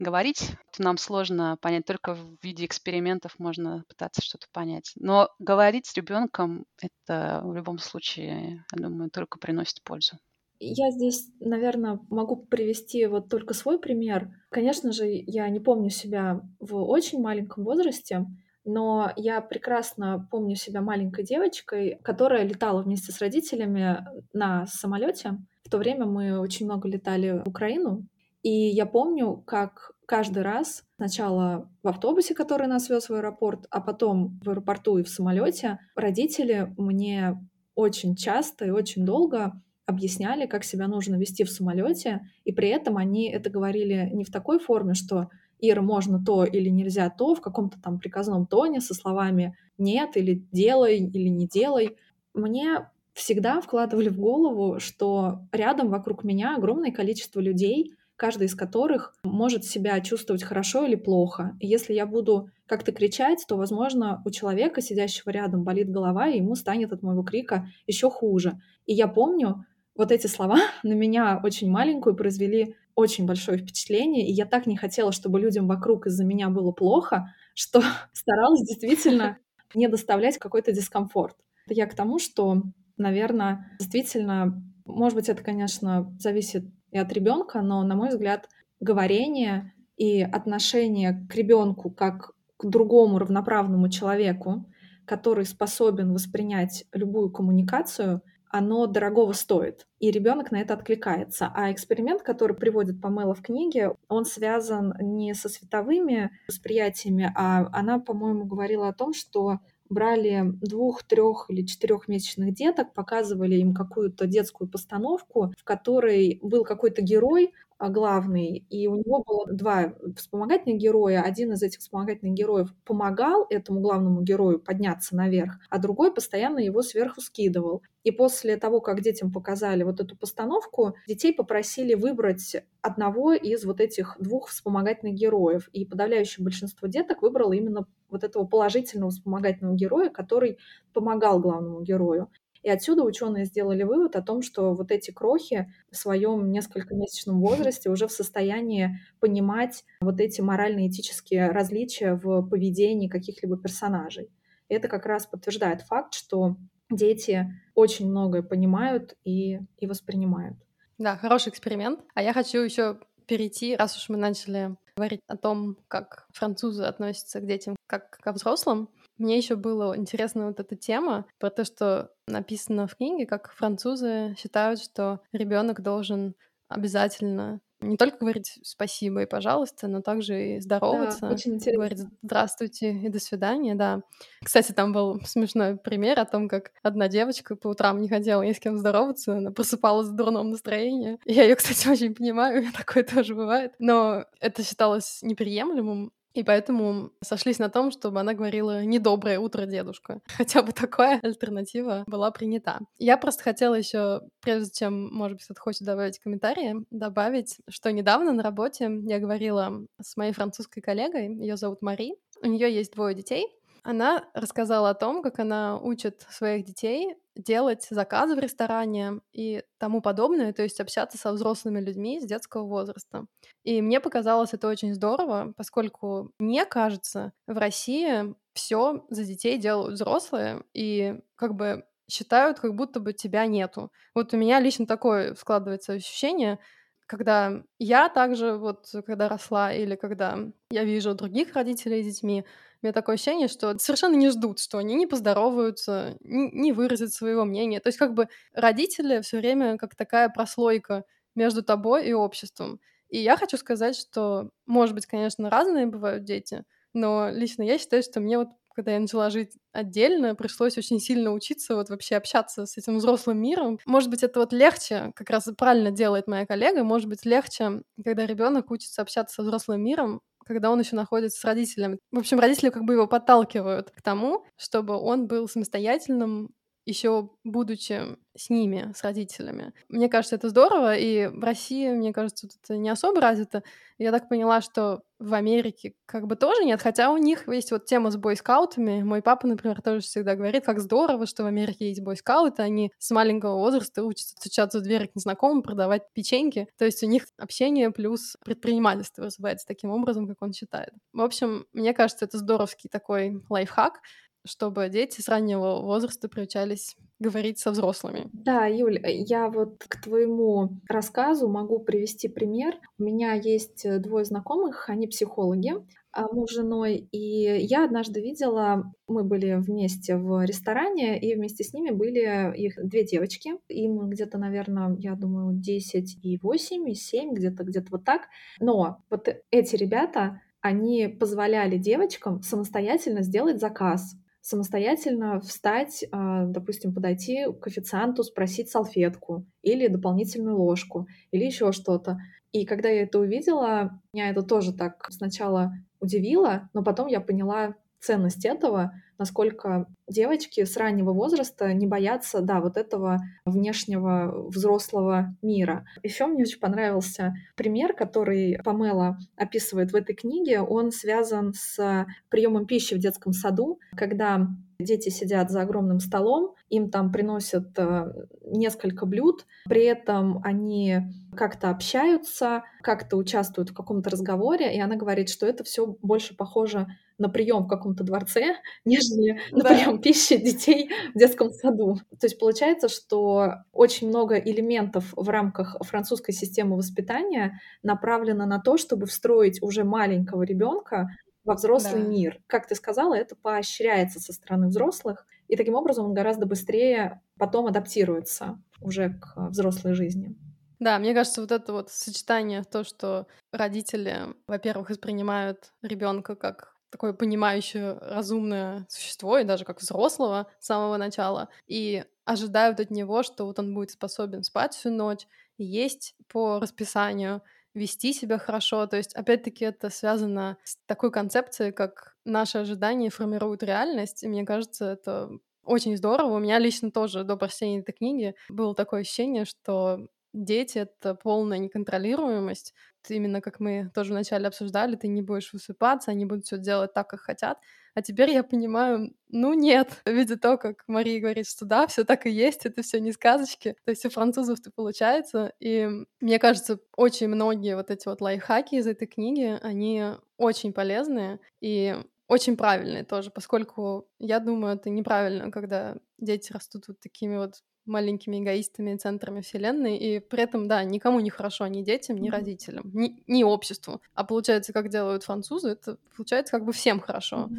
говорить. Нам сложно понять, только в виде экспериментов можно пытаться что-то понять. Но говорить с ребенком это в любом случае, я думаю, только приносит пользу. Я здесь, наверное, могу привести вот только свой пример. Конечно же, я не помню себя в очень маленьком возрасте, но я прекрасно помню себя маленькой девочкой, которая летала вместе с родителями на самолете. В то время мы очень много летали в Украину, и я помню, как каждый раз, сначала в автобусе, который нас вез в аэропорт, а потом в аэропорту и в самолете, родители мне очень часто и очень долго объясняли, как себя нужно вести в самолете, и при этом они это говорили не в такой форме, что Ира, можно то или нельзя то, в каком-то там приказном тоне со словами нет или делай или не делай. Мне всегда вкладывали в голову, что рядом вокруг меня огромное количество людей, каждый из которых может себя чувствовать хорошо или плохо. И если я буду как-то кричать, то, возможно, у человека, сидящего рядом, болит голова, и ему станет от моего крика еще хуже. И я помню, вот эти слова [laughs] на меня очень маленькую произвели очень большое впечатление, и я так не хотела, чтобы людям вокруг из-за меня было плохо, [laughs] что старалась действительно [laughs] не доставлять какой-то дискомфорт. Я к тому, что, наверное, действительно, может быть, это, конечно, зависит и от ребенка, но, на мой взгляд, говорение и отношение к ребенку как к другому равноправному человеку, который способен воспринять любую коммуникацию, оно дорогого стоит, и ребенок на это откликается. А эксперимент, который приводит Памела в книге, он связан не со световыми восприятиями, а она, по-моему, говорила о том, что брали двух, трех или четырехмесячных деток, показывали им какую-то детскую постановку, в которой был какой-то герой, главный, и у него было два вспомогательных героя. Один из этих вспомогательных героев помогал этому главному герою подняться наверх, а другой постоянно его сверху скидывал. И после того, как детям показали вот эту постановку, детей попросили выбрать одного из вот этих двух вспомогательных героев. И подавляющее большинство деток выбрало именно вот этого положительного вспомогательного героя, который помогал главному герою. И отсюда ученые сделали вывод о том, что вот эти крохи в своем несколько месячном возрасте уже в состоянии понимать вот эти морально-этические различия в поведении каких-либо персонажей. И это как раз подтверждает факт, что дети очень многое понимают и, и воспринимают. Да, хороший эксперимент. А я хочу еще перейти, раз уж мы начали говорить о том, как французы относятся к детям как ко взрослым, мне еще было интересна вот эта тема про то, что написано в книге, как французы считают, что ребенок должен обязательно не только говорить спасибо и пожалуйста, но также и здороваться. Да, очень интересно. Говорить здравствуйте и до свидания, да. Кстати, там был смешной пример о том, как одна девочка по утрам не хотела ни с кем здороваться, она просыпалась в дурном настроении. Я ее, кстати, [laughs] очень понимаю, [laughs] такое тоже бывает. Но это считалось неприемлемым, и поэтому сошлись на том, чтобы она говорила «недоброе утро, дедушка». [laughs] Хотя бы такая альтернатива была принята. Я просто хотела еще, прежде чем, может быть, кто-то хочет добавить комментарии, добавить, что недавно на работе я говорила с моей французской коллегой, ее зовут Мари, у нее есть двое детей, она рассказала о том, как она учит своих детей делать заказы в ресторане и тому подобное, то есть общаться со взрослыми людьми с детского возраста. И мне показалось это очень здорово, поскольку мне кажется, в России все за детей делают взрослые, и как бы считают, как будто бы тебя нету. Вот у меня лично такое складывается ощущение, когда я также вот, когда росла, или когда я вижу других родителей с детьми, у меня такое ощущение, что совершенно не ждут, что они не поздороваются, не выразят своего мнения. То есть как бы родители все время как такая прослойка между тобой и обществом. И я хочу сказать, что, может быть, конечно, разные бывают дети, но лично я считаю, что мне вот когда я начала жить отдельно, пришлось очень сильно учиться вот вообще общаться с этим взрослым миром. Может быть, это вот легче, как раз правильно делает моя коллега, может быть, легче, когда ребенок учится общаться со взрослым миром, когда он еще находится с родителями. В общем, родители как бы его подталкивают к тому, чтобы он был самостоятельным, еще будучи с ними, с родителями. Мне кажется, это здорово, и в России, мне кажется, это не особо развито. Я так поняла, что в Америке как бы тоже нет, хотя у них есть вот тема с бойскаутами. Мой папа, например, тоже всегда говорит, как здорово, что в Америке есть бойскауты, они с маленького возраста учатся стучаться в дверь к незнакомым, продавать печеньки. То есть у них общение плюс предпринимательство развивается таким образом, как он считает. В общем, мне кажется, это здоровский такой лайфхак, чтобы дети с раннего возраста приучались говорить со взрослыми. Да, Юль, э, я вот к твоему рассказу могу привести пример. У меня есть э, двое знакомых, они психологи, а муж с женой, и я однажды видела, мы были вместе в ресторане, и вместе с ними были их две девочки, им где-то, наверное, я думаю, 10 и 8, и 7, где-то где-то вот так. Но вот эти ребята, они позволяли девочкам самостоятельно сделать заказ самостоятельно встать, а, допустим, подойти к официанту, спросить салфетку или дополнительную ложку или еще что-то. И когда я это увидела, меня это тоже так сначала удивило, но потом я поняла ценность этого, насколько девочки с раннего возраста не боятся, да, вот этого внешнего взрослого мира. Еще мне очень понравился пример, который Памела описывает в этой книге. Он связан с приемом пищи в детском саду, когда дети сидят за огромным столом, им там приносят э, несколько блюд, при этом они как-то общаются, как-то участвуют в каком-то разговоре, и она говорит, что это все больше похоже на прием в каком-то дворце, [laughs] нежели на да. прием пищи детей в детском саду. То есть получается, что очень много элементов в рамках французской системы воспитания направлено на то, чтобы встроить уже маленького ребенка во взрослый да. мир. Как ты сказала, это поощряется со стороны взрослых, и таким образом он гораздо быстрее потом адаптируется уже к взрослой жизни. Да, мне кажется, вот это вот сочетание, то, что родители, во-первых, воспринимают ребенка как такое понимающее, разумное существо, и даже как взрослого с самого начала, и ожидают от него, что вот он будет способен спать всю ночь, есть по расписанию, вести себя хорошо. То есть, опять-таки, это связано с такой концепцией, как наши ожидания формируют реальность, и мне кажется, это очень здорово. У меня лично тоже до прочтения этой книги было такое ощущение, что дети — это полная неконтролируемость, именно как мы тоже вначале обсуждали, ты не будешь высыпаться, они будут все делать так, как хотят. А теперь я понимаю, ну нет, [laughs] видя то, как Мария говорит, что да, все так и есть, это все не сказочки. То есть у французов-то получается. И мне кажется, очень многие вот эти вот лайфхаки из этой книги, они очень полезные и очень правильные тоже, поскольку я думаю, это неправильно, когда дети растут вот такими вот маленькими эгоистами, центрами вселенной, и при этом, да, никому не хорошо, ни детям, ни родителям, ни, ни обществу. А получается, как делают французы, это получается как бы всем хорошо.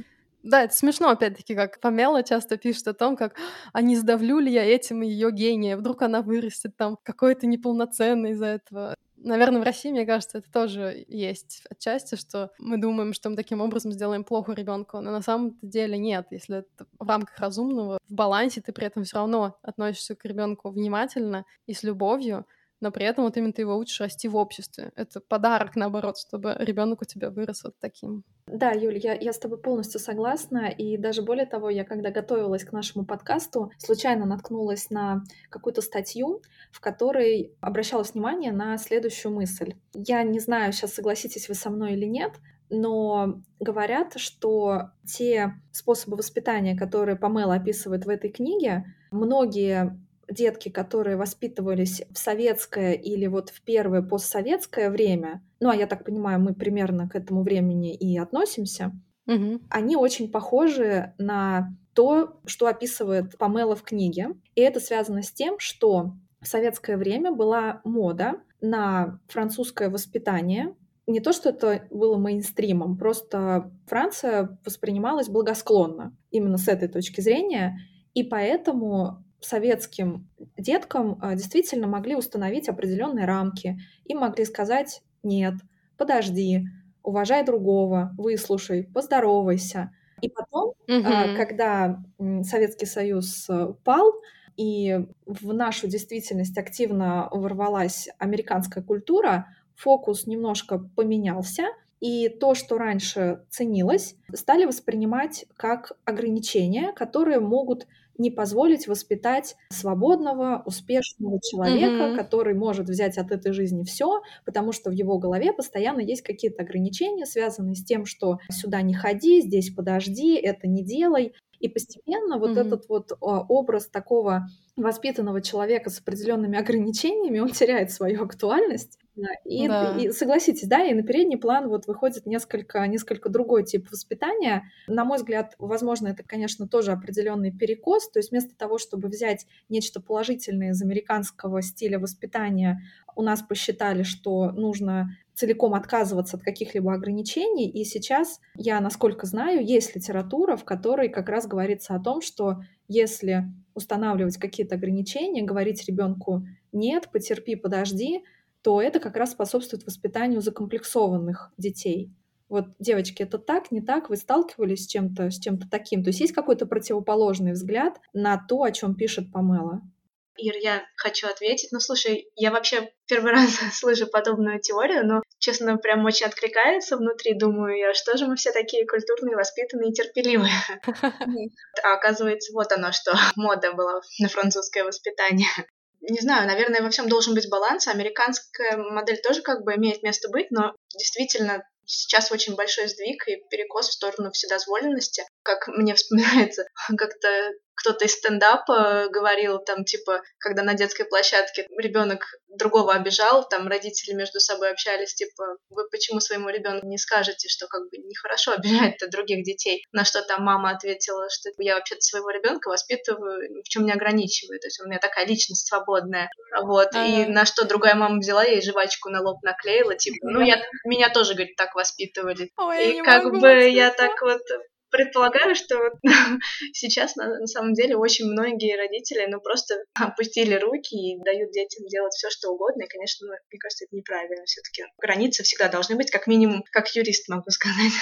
Да, это смешно, опять-таки, как Памела часто пишет о том, как «а не сдавлю ли я этим ее гения? Вдруг она вырастет там какой-то неполноценный из-за этого?» Наверное, в России, мне кажется, это тоже есть отчасти, что мы думаем, что мы таким образом сделаем плохо ребенку, но на самом деле нет. Если это в рамках разумного, в балансе, ты при этом все равно относишься к ребенку внимательно и с любовью, но при этом вот именно ты его учишь расти в обществе. Это подарок, наоборот, чтобы ребенок у тебя вырос вот таким. Да, Юль, я, я с тобой полностью согласна. И даже более того, я когда готовилась к нашему подкасту, случайно наткнулась на какую-то статью, в которой обращалась внимание на следующую мысль. Я не знаю, сейчас согласитесь вы со мной или нет, но говорят, что те способы воспитания, которые Памела описывает в этой книге, многие детки, которые воспитывались в советское или вот в первое постсоветское время, ну а я так понимаю, мы примерно к этому времени и относимся, угу. они очень похожи на то, что описывает Памела в книге. И это связано с тем, что в советское время была мода на французское воспитание. Не то, что это было мейнстримом, просто Франция воспринималась благосклонно именно с этой точки зрения. И поэтому советским деткам а, действительно могли установить определенные рамки. Им могли сказать «нет», «подожди», «уважай другого», «выслушай», «поздоровайся». И потом, mm-hmm. когда Советский Союз э, пал, и в нашу действительность активно ворвалась американская культура, фокус немножко поменялся, и то, что раньше ценилось, стали воспринимать как ограничения, которые могут не позволить воспитать свободного, успешного человека, mm-hmm. который может взять от этой жизни все, потому что в его голове постоянно есть какие-то ограничения, связанные с тем, что сюда не ходи, здесь подожди, это не делай. И постепенно вот mm-hmm. этот вот а, образ такого воспитанного человека с определенными ограничениями, он теряет свою актуальность. И, да. и согласитесь, да, и на передний план вот выходит несколько, несколько другой тип воспитания. На мой взгляд, возможно, это, конечно, тоже определенный перекос. То есть вместо того, чтобы взять нечто положительное из американского стиля воспитания, у нас посчитали, что нужно целиком отказываться от каких-либо ограничений. И сейчас, я, насколько знаю, есть литература, в которой как раз говорится о том, что если устанавливать какие-то ограничения, говорить ребенку «нет, потерпи, подожди», то это как раз способствует воспитанию закомплексованных детей. Вот, девочки, это так, не так? Вы сталкивались с чем-то, с чем-то таким? То есть есть какой-то противоположный взгляд на то, о чем пишет Памела? Ир, я хочу ответить. Ну, слушай, я вообще первый [laughs] раз слышу подобную теорию, но, честно, прям очень откликается внутри. Думаю я, что же мы все такие культурные, воспитанные и терпеливые. [laughs] А оказывается, вот оно что, [laughs] мода была на французское воспитание не знаю, наверное, во всем должен быть баланс. Американская модель тоже как бы имеет место быть, но действительно сейчас очень большой сдвиг и перекос в сторону вседозволенности. Как мне вспоминается, [laughs] как-то кто-то из стендапа говорил, там, типа, когда на детской площадке ребенок другого обижал, там родители между собой общались, типа, вы почему своему ребенку не скажете, что как бы нехорошо [laughs] обижать-то других детей? На что там мама ответила, что я вообще-то своего ребенка воспитываю, в чем не ограничиваю, то есть у меня такая личность свободная, вот, а и на что другая мама взяла ей жвачку на лоб наклеила, типа, ну, я, меня тоже, говорит, так воспитывали. Ой, и как бы я так вот предполагаю, что [laughs] сейчас на, на самом деле очень многие родители ну просто опустили руки и дают детям делать все, что угодно. И, конечно, ну, мне кажется, это неправильно. Все-таки границы всегда должны быть, как минимум, как юрист могу [laughs] сказать,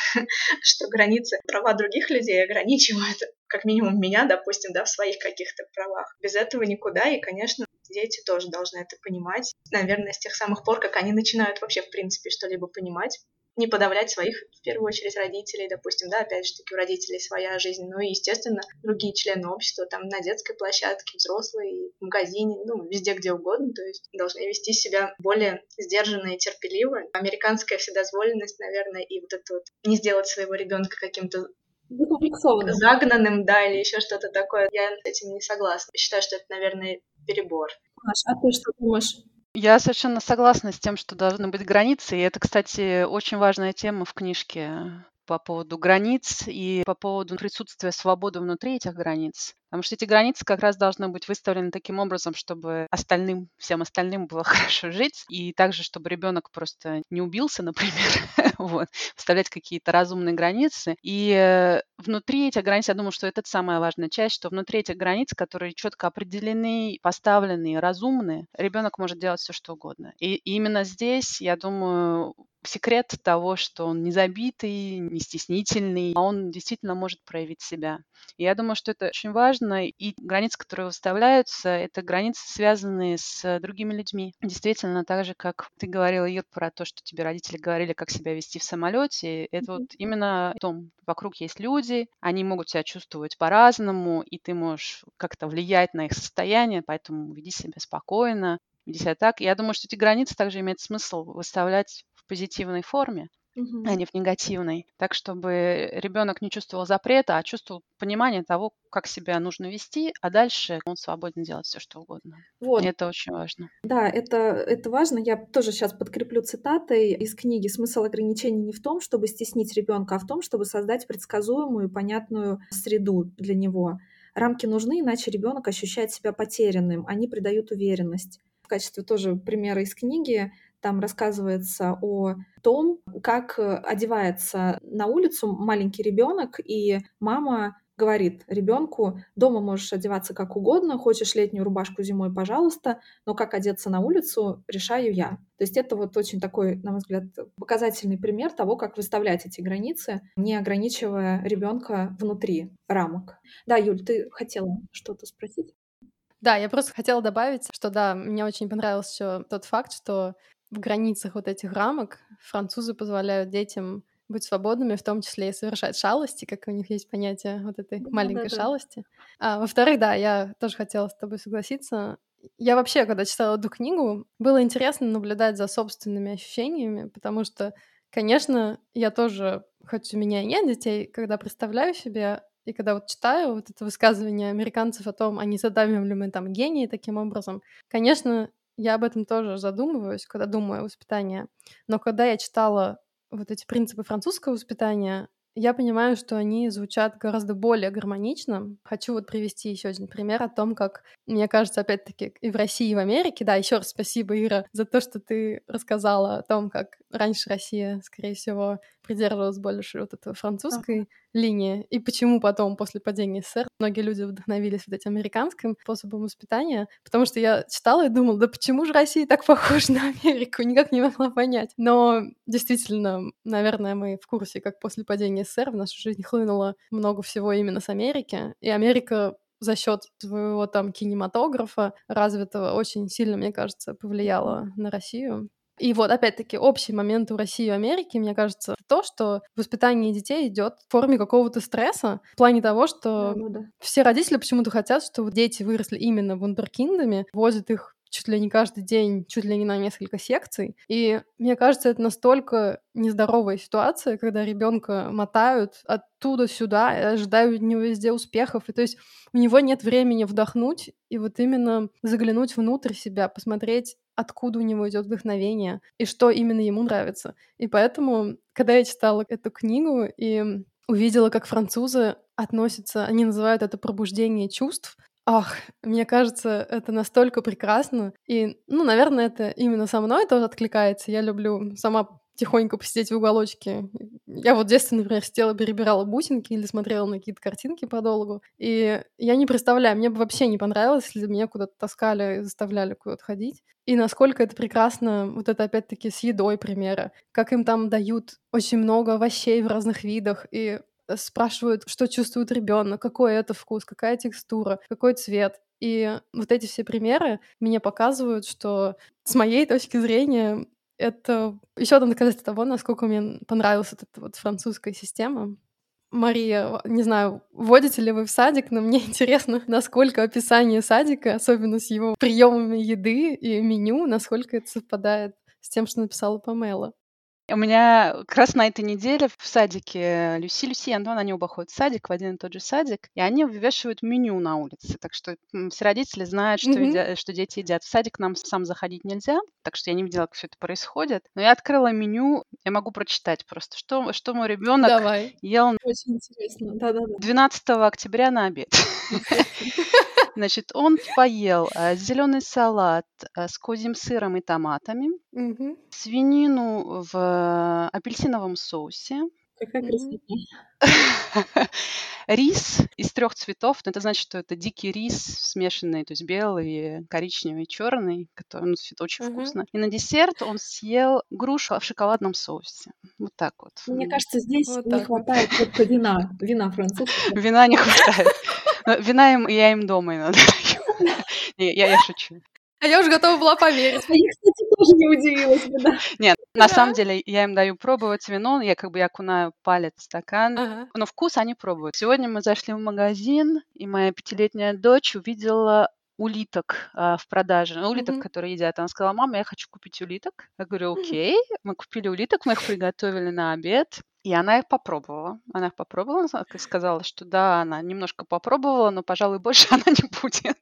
что границы права других людей ограничивают как минимум меня, допустим, да, в своих каких-то правах. Без этого никуда, и, конечно, дети тоже должны это понимать. Наверное, с тех самых пор, как они начинают вообще, в принципе, что-либо понимать, не подавлять своих, в первую очередь, родителей, допустим, да, опять же таки у родителей своя жизнь, ну и, естественно, другие члены общества, там, на детской площадке, взрослые, в магазине, ну, везде, где угодно, то есть должны вести себя более сдержанно и терпеливо. Американская вседозволенность, наверное, и вот это вот не сделать своего ребенка каким-то загнанным, да, или еще что-то такое. Я с этим не согласна. Считаю, что это, наверное, перебор. Маш, а ты что думаешь? Я совершенно согласна с тем, что должны быть границы. И это, кстати, очень важная тема в книжке по поводу границ и по поводу присутствия свободы внутри этих границ. Потому что эти границы как раз должны быть выставлены таким образом, чтобы остальным, всем остальным было [laughs] хорошо жить, и также, чтобы ребенок просто не убился, например, [laughs] вот, вставлять какие-то разумные границы. И э, внутри этих границ, я думаю, что это самая важная часть, что внутри этих границ, которые четко определены, поставлены, разумные, ребенок может делать все, что угодно. И именно здесь, я думаю, секрет того, что он не забитый, не стеснительный, а он действительно может проявить себя. И я думаю, что это очень важно. И границы, которые выставляются, это границы, связанные с другими людьми. Действительно, так же, как ты говорила, Юр, про то, что тебе родители говорили, как себя вести в самолете, это вот именно о том, вокруг есть люди, они могут себя чувствовать по-разному, и ты можешь как-то влиять на их состояние, поэтому веди себя спокойно, веди себя так. Я думаю, что эти границы также имеет смысл выставлять позитивной форме, а не в негативной. Так, чтобы ребенок не чувствовал запрета, а чувствовал понимание того, как себя нужно вести, а дальше он свободен делать все, что угодно. Вот. И это очень важно. Да, это, это важно. Я тоже сейчас подкреплю цитатой из книги. Смысл ограничений не в том, чтобы стеснить ребенка, а в том, чтобы создать предсказуемую, понятную среду для него. Рамки нужны, иначе ребенок ощущает себя потерянным, они придают уверенность. В качестве тоже примера из книги там рассказывается о том, как одевается на улицу маленький ребенок, и мама говорит ребенку, дома можешь одеваться как угодно, хочешь летнюю рубашку зимой, пожалуйста, но как одеться на улицу, решаю я. То есть это вот очень такой, на мой взгляд, показательный пример того, как выставлять эти границы, не ограничивая ребенка внутри рамок. Да, Юль, ты хотела что-то спросить? Да, я просто хотела добавить, что да, мне очень понравился тот факт, что в границах вот этих рамок французы позволяют детям быть свободными, в том числе и совершать шалости, как у них есть понятие вот этой маленькой да, да. шалости. А, во-вторых, да, я тоже хотела с тобой согласиться. Я вообще, когда читала эту книгу, было интересно наблюдать за собственными ощущениями, потому что, конечно, я тоже, хоть у меня и нет детей, когда представляю себе и когда вот читаю вот это высказывание американцев о том, а не задавим ли мы там гении таким образом, конечно, я об этом тоже задумываюсь, когда думаю о воспитании. Но когда я читала вот эти принципы французского воспитания, я понимаю, что они звучат гораздо более гармонично. Хочу вот привести еще один пример о том, как, мне кажется, опять-таки, и в России, и в Америке, да, еще раз спасибо, Ира, за то, что ты рассказала о том, как раньше Россия, скорее всего, придерживалась больше вот этого французской ага. линии, и почему потом, после падения СССР, многие люди вдохновились вот этим американским способом воспитания, потому что я читала и думала, да почему же Россия так похожа на Америку, никак не могла понять. Но действительно, наверное, мы в курсе, как после падения СССР в нашу жизнь хлынуло много всего именно с Америки, и Америка за счет своего там кинематографа развитого очень сильно, мне кажется, повлияла на Россию. И вот, опять-таки, общий момент у России и Америки, мне кажется, то, что воспитание детей идет в форме какого-то стресса, в плане того, что да, да, да. все родители почему-то хотят, чтобы дети выросли именно вундеркиндами, возят их чуть ли не каждый день, чуть ли не на несколько секций. И мне кажется, это настолько нездоровая ситуация, когда ребенка мотают оттуда сюда, ожидают от него везде успехов. И то есть у него нет времени вдохнуть и вот именно заглянуть внутрь себя, посмотреть, откуда у него идет вдохновение и что именно ему нравится. И поэтому, когда я читала эту книгу и увидела, как французы относятся, они называют это пробуждение чувств, Ах, мне кажется, это настолько прекрасно. И, ну, наверное, это именно со мной тоже откликается. Я люблю сама тихонько посидеть в уголочке. Я вот в детстве, например, сидела, перебирала бусинки или смотрела на какие-то картинки подолгу. И я не представляю, мне бы вообще не понравилось, если бы меня куда-то таскали и заставляли куда-то ходить. И насколько это прекрасно, вот это опять-таки с едой примеры. Как им там дают очень много овощей в разных видах. И спрашивают, что чувствует ребенок, какой это вкус, какая текстура, какой цвет. И вот эти все примеры мне показывают, что с моей точки зрения это еще одно доказательство того, насколько мне понравилась эта вот французская система. Мария, не знаю, вводите ли вы в садик, но мне [laughs] интересно, насколько описание садика, особенно с его приемами еды и меню, насколько это совпадает с тем, что написала Памела. У меня как раз на этой неделе в садике Люси, Люси и Антон, они оба ходят в садик, в один и тот же садик, и они вывешивают меню на улице. Так что все родители знают, что, mm-hmm. едя, что дети едят. В садик нам сам заходить нельзя, так что я не видела, как все это происходит. Но я открыла меню, я могу прочитать просто, что, что мой ребенок ел Очень интересно. Да-да-да. 12 октября на обед. [laughs] Значит, он поел э, зеленый салат э, с козьим сыром и томатами, Мгм. свинину в апельсиновом соусе, Какая красота. [laughs] рис из трех цветов, но это значит, что это дикий рис смешанный, то есть белый, коричневый, черный, который ну, это очень Мгм. вкусно. И на десерт он съел грушу в шоколадном соусе. Вот так вот. Мне кажется, здесь Вот не так хватает только вина, вина французского. Вина не хватает. Вина им, я им дома иногда [laughs] я, я шучу. А я уже готова была поверить. А я, кстати, тоже не удивилась бы, да. Нет, на самом деле я им даю пробовать вино, я как бы я окунаю палец в стакан, Ага. но вкус они пробуют. Сегодня мы зашли в магазин, и моя пятилетняя дочь увидела улиток а, в продаже, ну, улиток, Мгм. которые едят. Она сказала, мама, я хочу купить улиток. Я говорю, окей. Мы купили улиток, мы их приготовили на обед. И она их попробовала. Она их попробовала, сказала, что да, она немножко попробовала, но, пожалуй, [laughs] больше она не будет.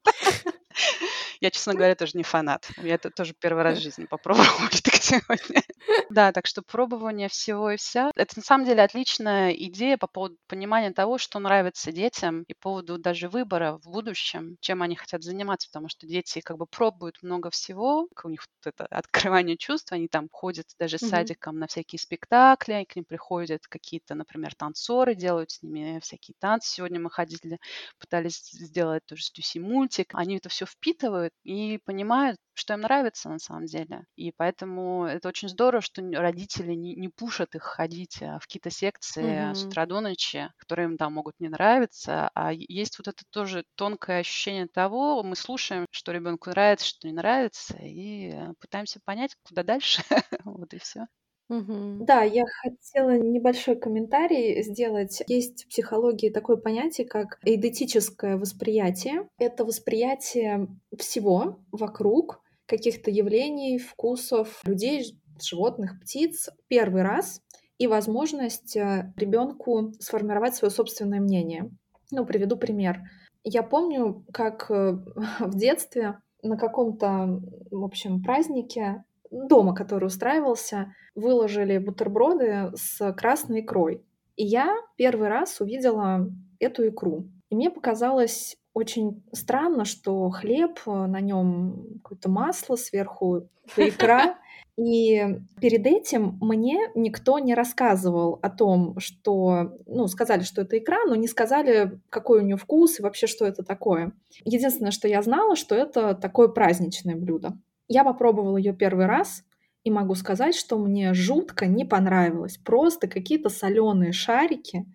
Я, честно говоря, тоже не фанат. Я это тоже первый раз в жизни попробовала [laughs] только сегодня. Да, так что пробование всего и вся. Это на самом деле отличная идея по поводу понимания того, что нравится детям, и по поводу даже выбора в будущем, чем они хотят заниматься, потому что дети как бы пробуют много всего, у них вот это открывание чувств, они там ходят даже с садиком на всякие спектакли, к ним приходят какие-то, например, танцоры, делают с ними всякие танцы. Сегодня мы ходили, пытались сделать тоже с Люси мультик. Они это все впитывают и понимают, что им нравится на самом деле. И поэтому это очень здорово, что родители не, не пушат их ходить а, в какие-то секции с Мгм. утра до ночи, которые им там могут не нравиться. А есть вот это тоже тонкое ощущение того, мы слушаем, что ребенку нравится, что не нравится, и э, пытаемся понять, куда дальше. [laughs] Вот и все. Мгм. Да, я хотела небольшой комментарий сделать. Есть в психологии такое понятие, как эйдетическое восприятие. Это восприятие всего вокруг, каких-то явлений, вкусов, людей, животных, птиц первый раз и возможность ребенку сформировать свое собственное мнение. Ну, приведу пример. Я помню, как э, [laughs] в детстве на каком-то, в общем, празднике дома, который устраивался, выложили бутерброды с красной икрой. И я первый раз увидела эту икру. И мне показалось очень странно, что хлеб, на нем какое-то масло, сверху икра. [laughs] И перед этим мне никто не рассказывал о том, что, ну, сказали, что это икра, но не сказали, какой у нее вкус и вообще, что это такое. Единственное, что я знала, что это такое праздничное блюдо. Я попробовала ее первый раз, и могу сказать, что мне жутко не понравилось. Просто какие-то соленые шарики.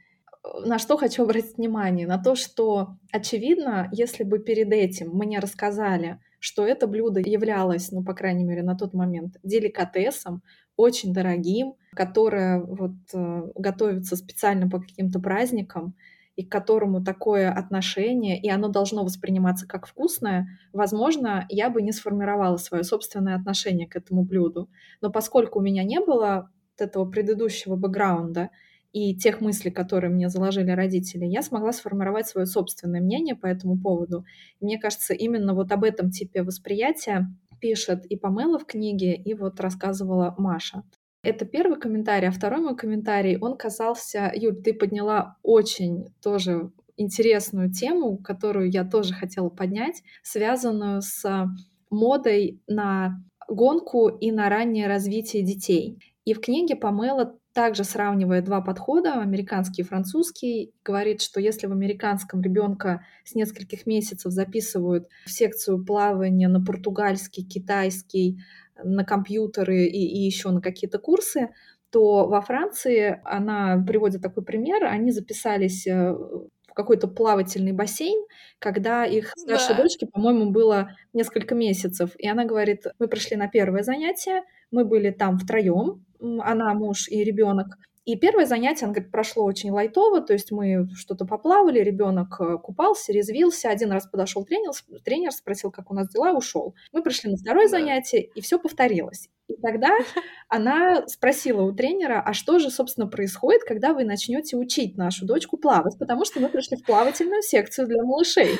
На что хочу [laughs] обратить внимание? На то, что, очевидно, если бы перед этим мне рассказали, что это блюдо являлось, ну, по крайней мере, на тот момент деликатесом, очень дорогим, которое вот э, готовится специально по каким-то праздникам, и к которому такое отношение, и оно должно восприниматься как вкусное, возможно, я бы не сформировала свое собственное отношение к этому блюду. Но поскольку у меня не было вот этого предыдущего бэкграунда и тех мыслей, которые мне заложили родители, я смогла сформировать свое собственное мнение по этому поводу. И мне кажется, именно вот об этом типе восприятия пишет и Памела в книге, и вот рассказывала Маша. Это первый комментарий, а второй мой комментарий, он касался, Юль, ты подняла очень тоже интересную тему, которую я тоже хотела поднять, связанную с модой на гонку и на раннее развитие детей. И в книге Памела также сравнивая два подхода, американский и французский, говорит, что если в американском ребенка с нескольких месяцев записывают в секцию плавания на португальский, китайский, на компьютеры и, и еще на какие-то курсы, то во Франции она приводит такой пример, они записались в какой-то плавательный бассейн, когда их старшей Да. дочке, по-моему, было несколько месяцев. И она говорит, мы пришли на первое занятие, мы были там втроем, она, муж и ребенок. И первое занятие, она говорит, прошло очень лайтово, то есть мы что-то поплавали, ребенок купался, резвился. Один раз подошел тренер, тренер спросил, как у нас дела, ушел. Мы пришли на второе Да. занятие, и все повторилось. И тогда [laughs] она спросила у тренера, а что же, собственно, происходит, когда вы начнете учить нашу дочку плавать, потому что мы пришли в плавательную секцию для малышей.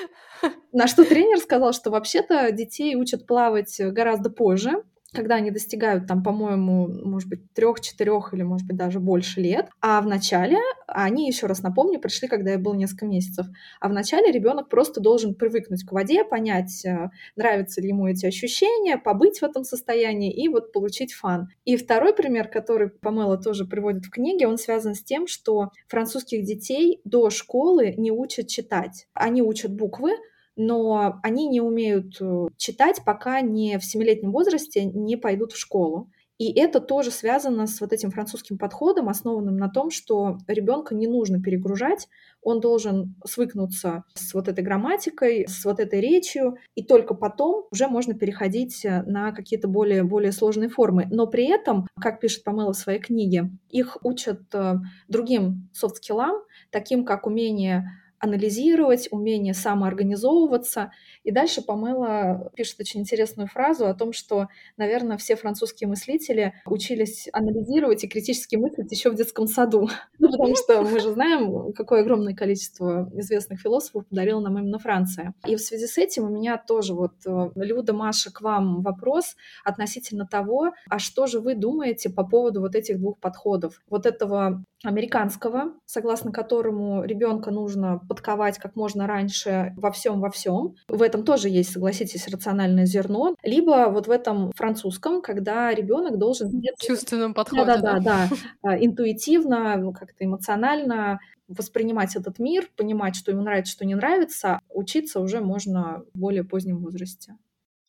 На что тренер сказал, что вообще-то детей учат плавать гораздо позже, когда они достигают там, по-моему, может быть, трех, четырех или, может быть, даже больше лет. А в начале, они, еще раз напомню, пришли, когда я был несколько месяцев, а в начале ребенок просто должен привыкнуть к воде, понять, э, нравятся ли ему эти ощущения, побыть в этом состоянии и вот получить фан. И второй пример, который Памела тоже приводит в книге, он связан с тем, что французских детей до школы не учат читать. Они учат буквы, но они не умеют э, читать, пока не в семилетнем возрасте не пойдут в школу. И это тоже связано с вот этим французским подходом, основанным на том, что ребенка не нужно перегружать, он должен свыкнуться с вот этой грамматикой, с вот этой речью, и только потом уже можно переходить э, на какие-то более, более сложные формы. Но при этом, как пишет Памела в своей книге, их учат э, другим софт-скиллам, таким как умение анализировать, умение самоорганизовываться. И дальше Памела пишет очень интересную фразу о том, что, наверное, все французские мыслители учились анализировать и критически мыслить еще в детском саду. [laughs] Ну, потому что мы же знаем, какое огромное количество известных философов подарила нам именно Франция. И в связи с этим у меня тоже вот, э, Люда, Маша, к вам вопрос относительно того, а что же вы думаете по поводу вот этих двух подходов? Вот этого американского, согласно которому ребенка нужно подковать как можно раньше во всем во всем. В этом тоже есть, согласитесь, рациональное зерно. Либо вот в этом французском, когда ребенок должен в чувственном подходе, да, да, да, [laughs] да, интуитивно, ну, как-то эмоционально воспринимать этот мир, понимать, что ему нравится, что не нравится, учиться уже можно в более позднем возрасте.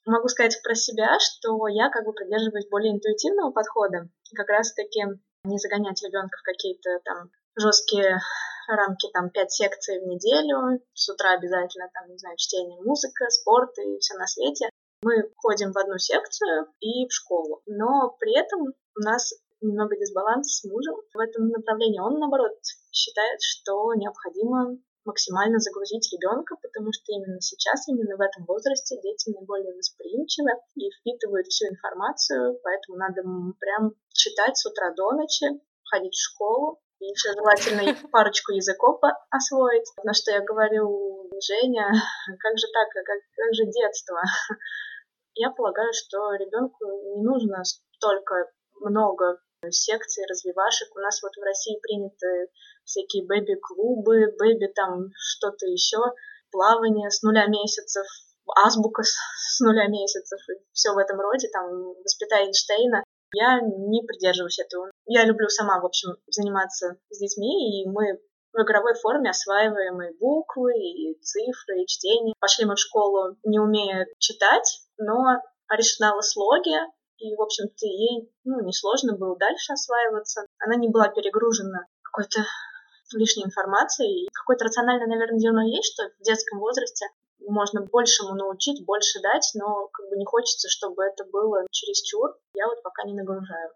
Могу сказать про себя, что я как бы придерживаюсь более интуитивного подхода. Как раз-таки не загонять ребенка в какие-то там жесткие рамки, там, пять секций в неделю, с утра обязательно, там, не знаю, чтение, музыка, спорт и все на свете. Мы ходим в одну секцию и в школу, но при этом у нас немного дисбаланс с мужем в этом направлении. Он, наоборот, считает, что необходимо максимально загрузить ребенка, потому что именно сейчас, именно в этом возрасте дети наиболее восприимчивы и впитывают всю информацию, поэтому надо прям читать с утра до ночи, ходить в школу, и еще желательно [laughs] парочку языков освоить. На что я говорю, Женя, как же так, как, как же детство? [laughs] Я полагаю, что ребенку не нужно столько много секций, развивашек. У нас вот в России приняты всякие бэби-клубы, бэби там что-то еще, плавание с нуля месяцев, азбука с, с нуля месяцев и все в этом роде, там, воспитай Эйнштейна. Я не придерживаюсь этого. Я люблю сама, в общем, заниматься с детьми, и мы в игровой форме осваиваем и буквы, и цифры, и чтение. Пошли мы в школу, не умея читать, но решила слоги, и, в общем-то, ей ну, несложно было дальше осваиваться. Она не была перегружена какой-то лишней информацией. И какое-то рациональное, наверное, зерно есть, что в детском возрасте можно большему научить, больше дать, но как бы не хочется, чтобы это было чересчур. Я вот пока не нагружаю.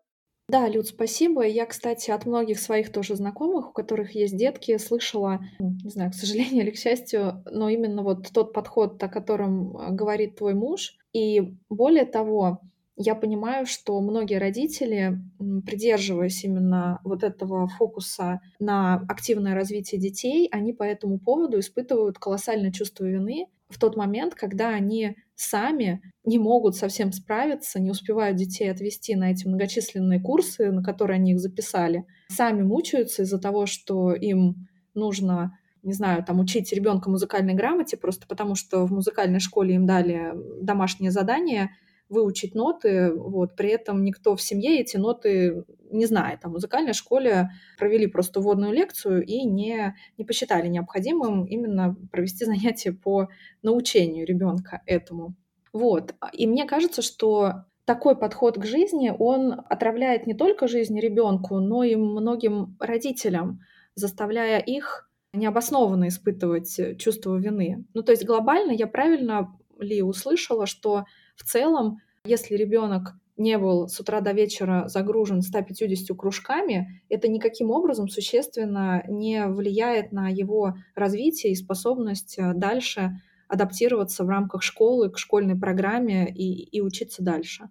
Да, Люд, спасибо. Я, кстати, от многих своих тоже знакомых, у которых есть детки, слышала, ну, не знаю, к сожалению [laughs] или к счастью, но именно вот тот подход, о котором э, говорит твой муж. И более того, я понимаю, что многие родители, придерживаясь именно вот этого фокуса на активное развитие детей, они по этому поводу испытывают колоссальное чувство вины в тот момент, когда они сами не могут совсем справиться, не успевают детей отвести на эти многочисленные курсы, на которые они их записали, сами мучаются из-за того, что им нужно не знаю, там учить ребенка музыкальной грамоте, просто потому что в музыкальной школе им дали домашнее задание — выучить ноты, вот, при этом никто в семье эти ноты не знает. А в музыкальной школе провели просто вводную лекцию и не, не посчитали необходимым именно провести [laughs] занятия по научению ребенка этому. Вот. И мне кажется, что такой подход к жизни, он отравляет не только жизнь ребенку, но и многим родителям, заставляя их необоснованно испытывать чувство вины. Ну, то есть глобально я правильно ли услышала, что в целом, если ребенок не был с утра до вечера загружен 150 кружками, это никаким образом существенно не влияет на его развитие и способность э, дальше адаптироваться в рамках школы к школьной программе и, и учиться дальше.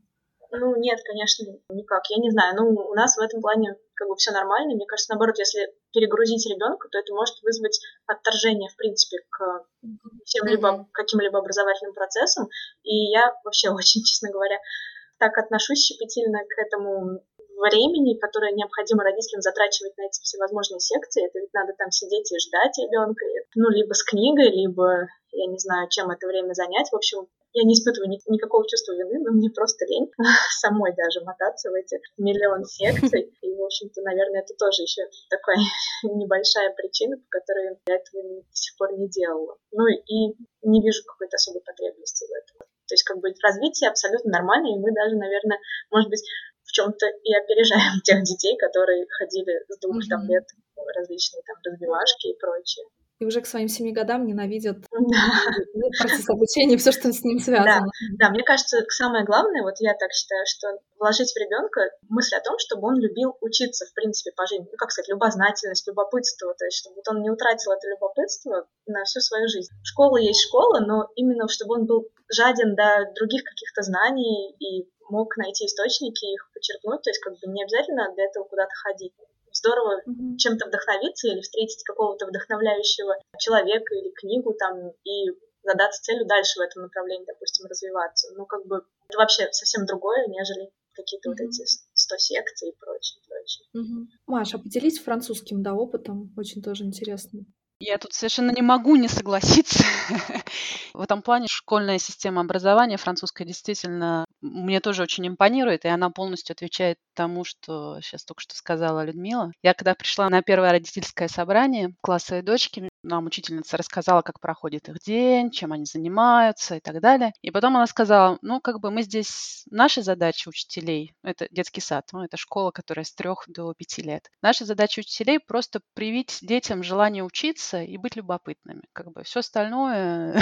Ну, нет, конечно, никак. Я не знаю. Ну, у нас в этом плане как бы все нормально. Мне кажется, наоборот, если перегрузить ребенка, то это может вызвать отторжение, в принципе, к всем либо каким-либо образовательным процессам. И я вообще [laughs] очень, честно говоря, так отношусь щепетильно к этому времени, которое необходимо родителям затрачивать на эти всевозможные секции. Это ведь надо там сидеть и ждать ребенка, ну, либо с книгой, либо, я не знаю, чем это время занять. В общем, я не испытываю ни, никакого чувства вины, но мне просто лень [laughs] самой даже мотаться в эти миллион секций. [laughs] И, в общем-то, наверное, это тоже еще такая [laughs] небольшая причина, по которой я этого до сих пор не делала. Ну и не вижу какой-то особой потребности в этом. То есть как бы развитие абсолютно нормально, и мы даже, наверное, может быть, в чем-то и опережаем тех детей, которые ходили с двух mm-hmm. там лет различные там развивашки и прочее. И уже к своим семи годам ненавидят [laughs] процесс обучения, все, что с ним связано. Да, да, мне кажется, самое главное, вот я так считаю, что вложить в ребенка мысль о том, чтобы он любил учиться, в принципе, по жизни. Ну, как сказать, любознательность, любопытство, то есть, чтобы вот он не утратил это любопытство на всю свою жизнь. Школа есть школа, но именно чтобы он был жаден до других каких-то знаний и мог найти источники, их почерпнуть, то есть как бы не обязательно для этого куда-то ходить здорово mm-hmm. чем-то вдохновиться или встретить какого-то вдохновляющего человека или книгу там и задаться целью дальше в этом направлении, допустим, развиваться. Ну, как бы это вообще совсем другое, нежели какие-то mm-hmm. вот эти 100 секций и прочее, прочее. Mm-hmm. Маша, поделись французским, да, опытом, очень тоже интересно. Я тут совершенно не могу не согласиться. [laughs] В этом плане школьная система образования французская действительно мне тоже очень импонирует, и она полностью отвечает тому, что сейчас только что сказала Людмила. Я когда пришла на первое родительское собрание класса и дочки, нам учительница рассказала, как проходит их день, чем они занимаются и так далее. И потом она сказала, ну, как бы мы здесь, наши задачи учителей, это детский сад, ну, это школа, которая с трех до пяти лет. Наша задача учителей просто привить детям желание учиться и быть любопытными. Как бы все остальное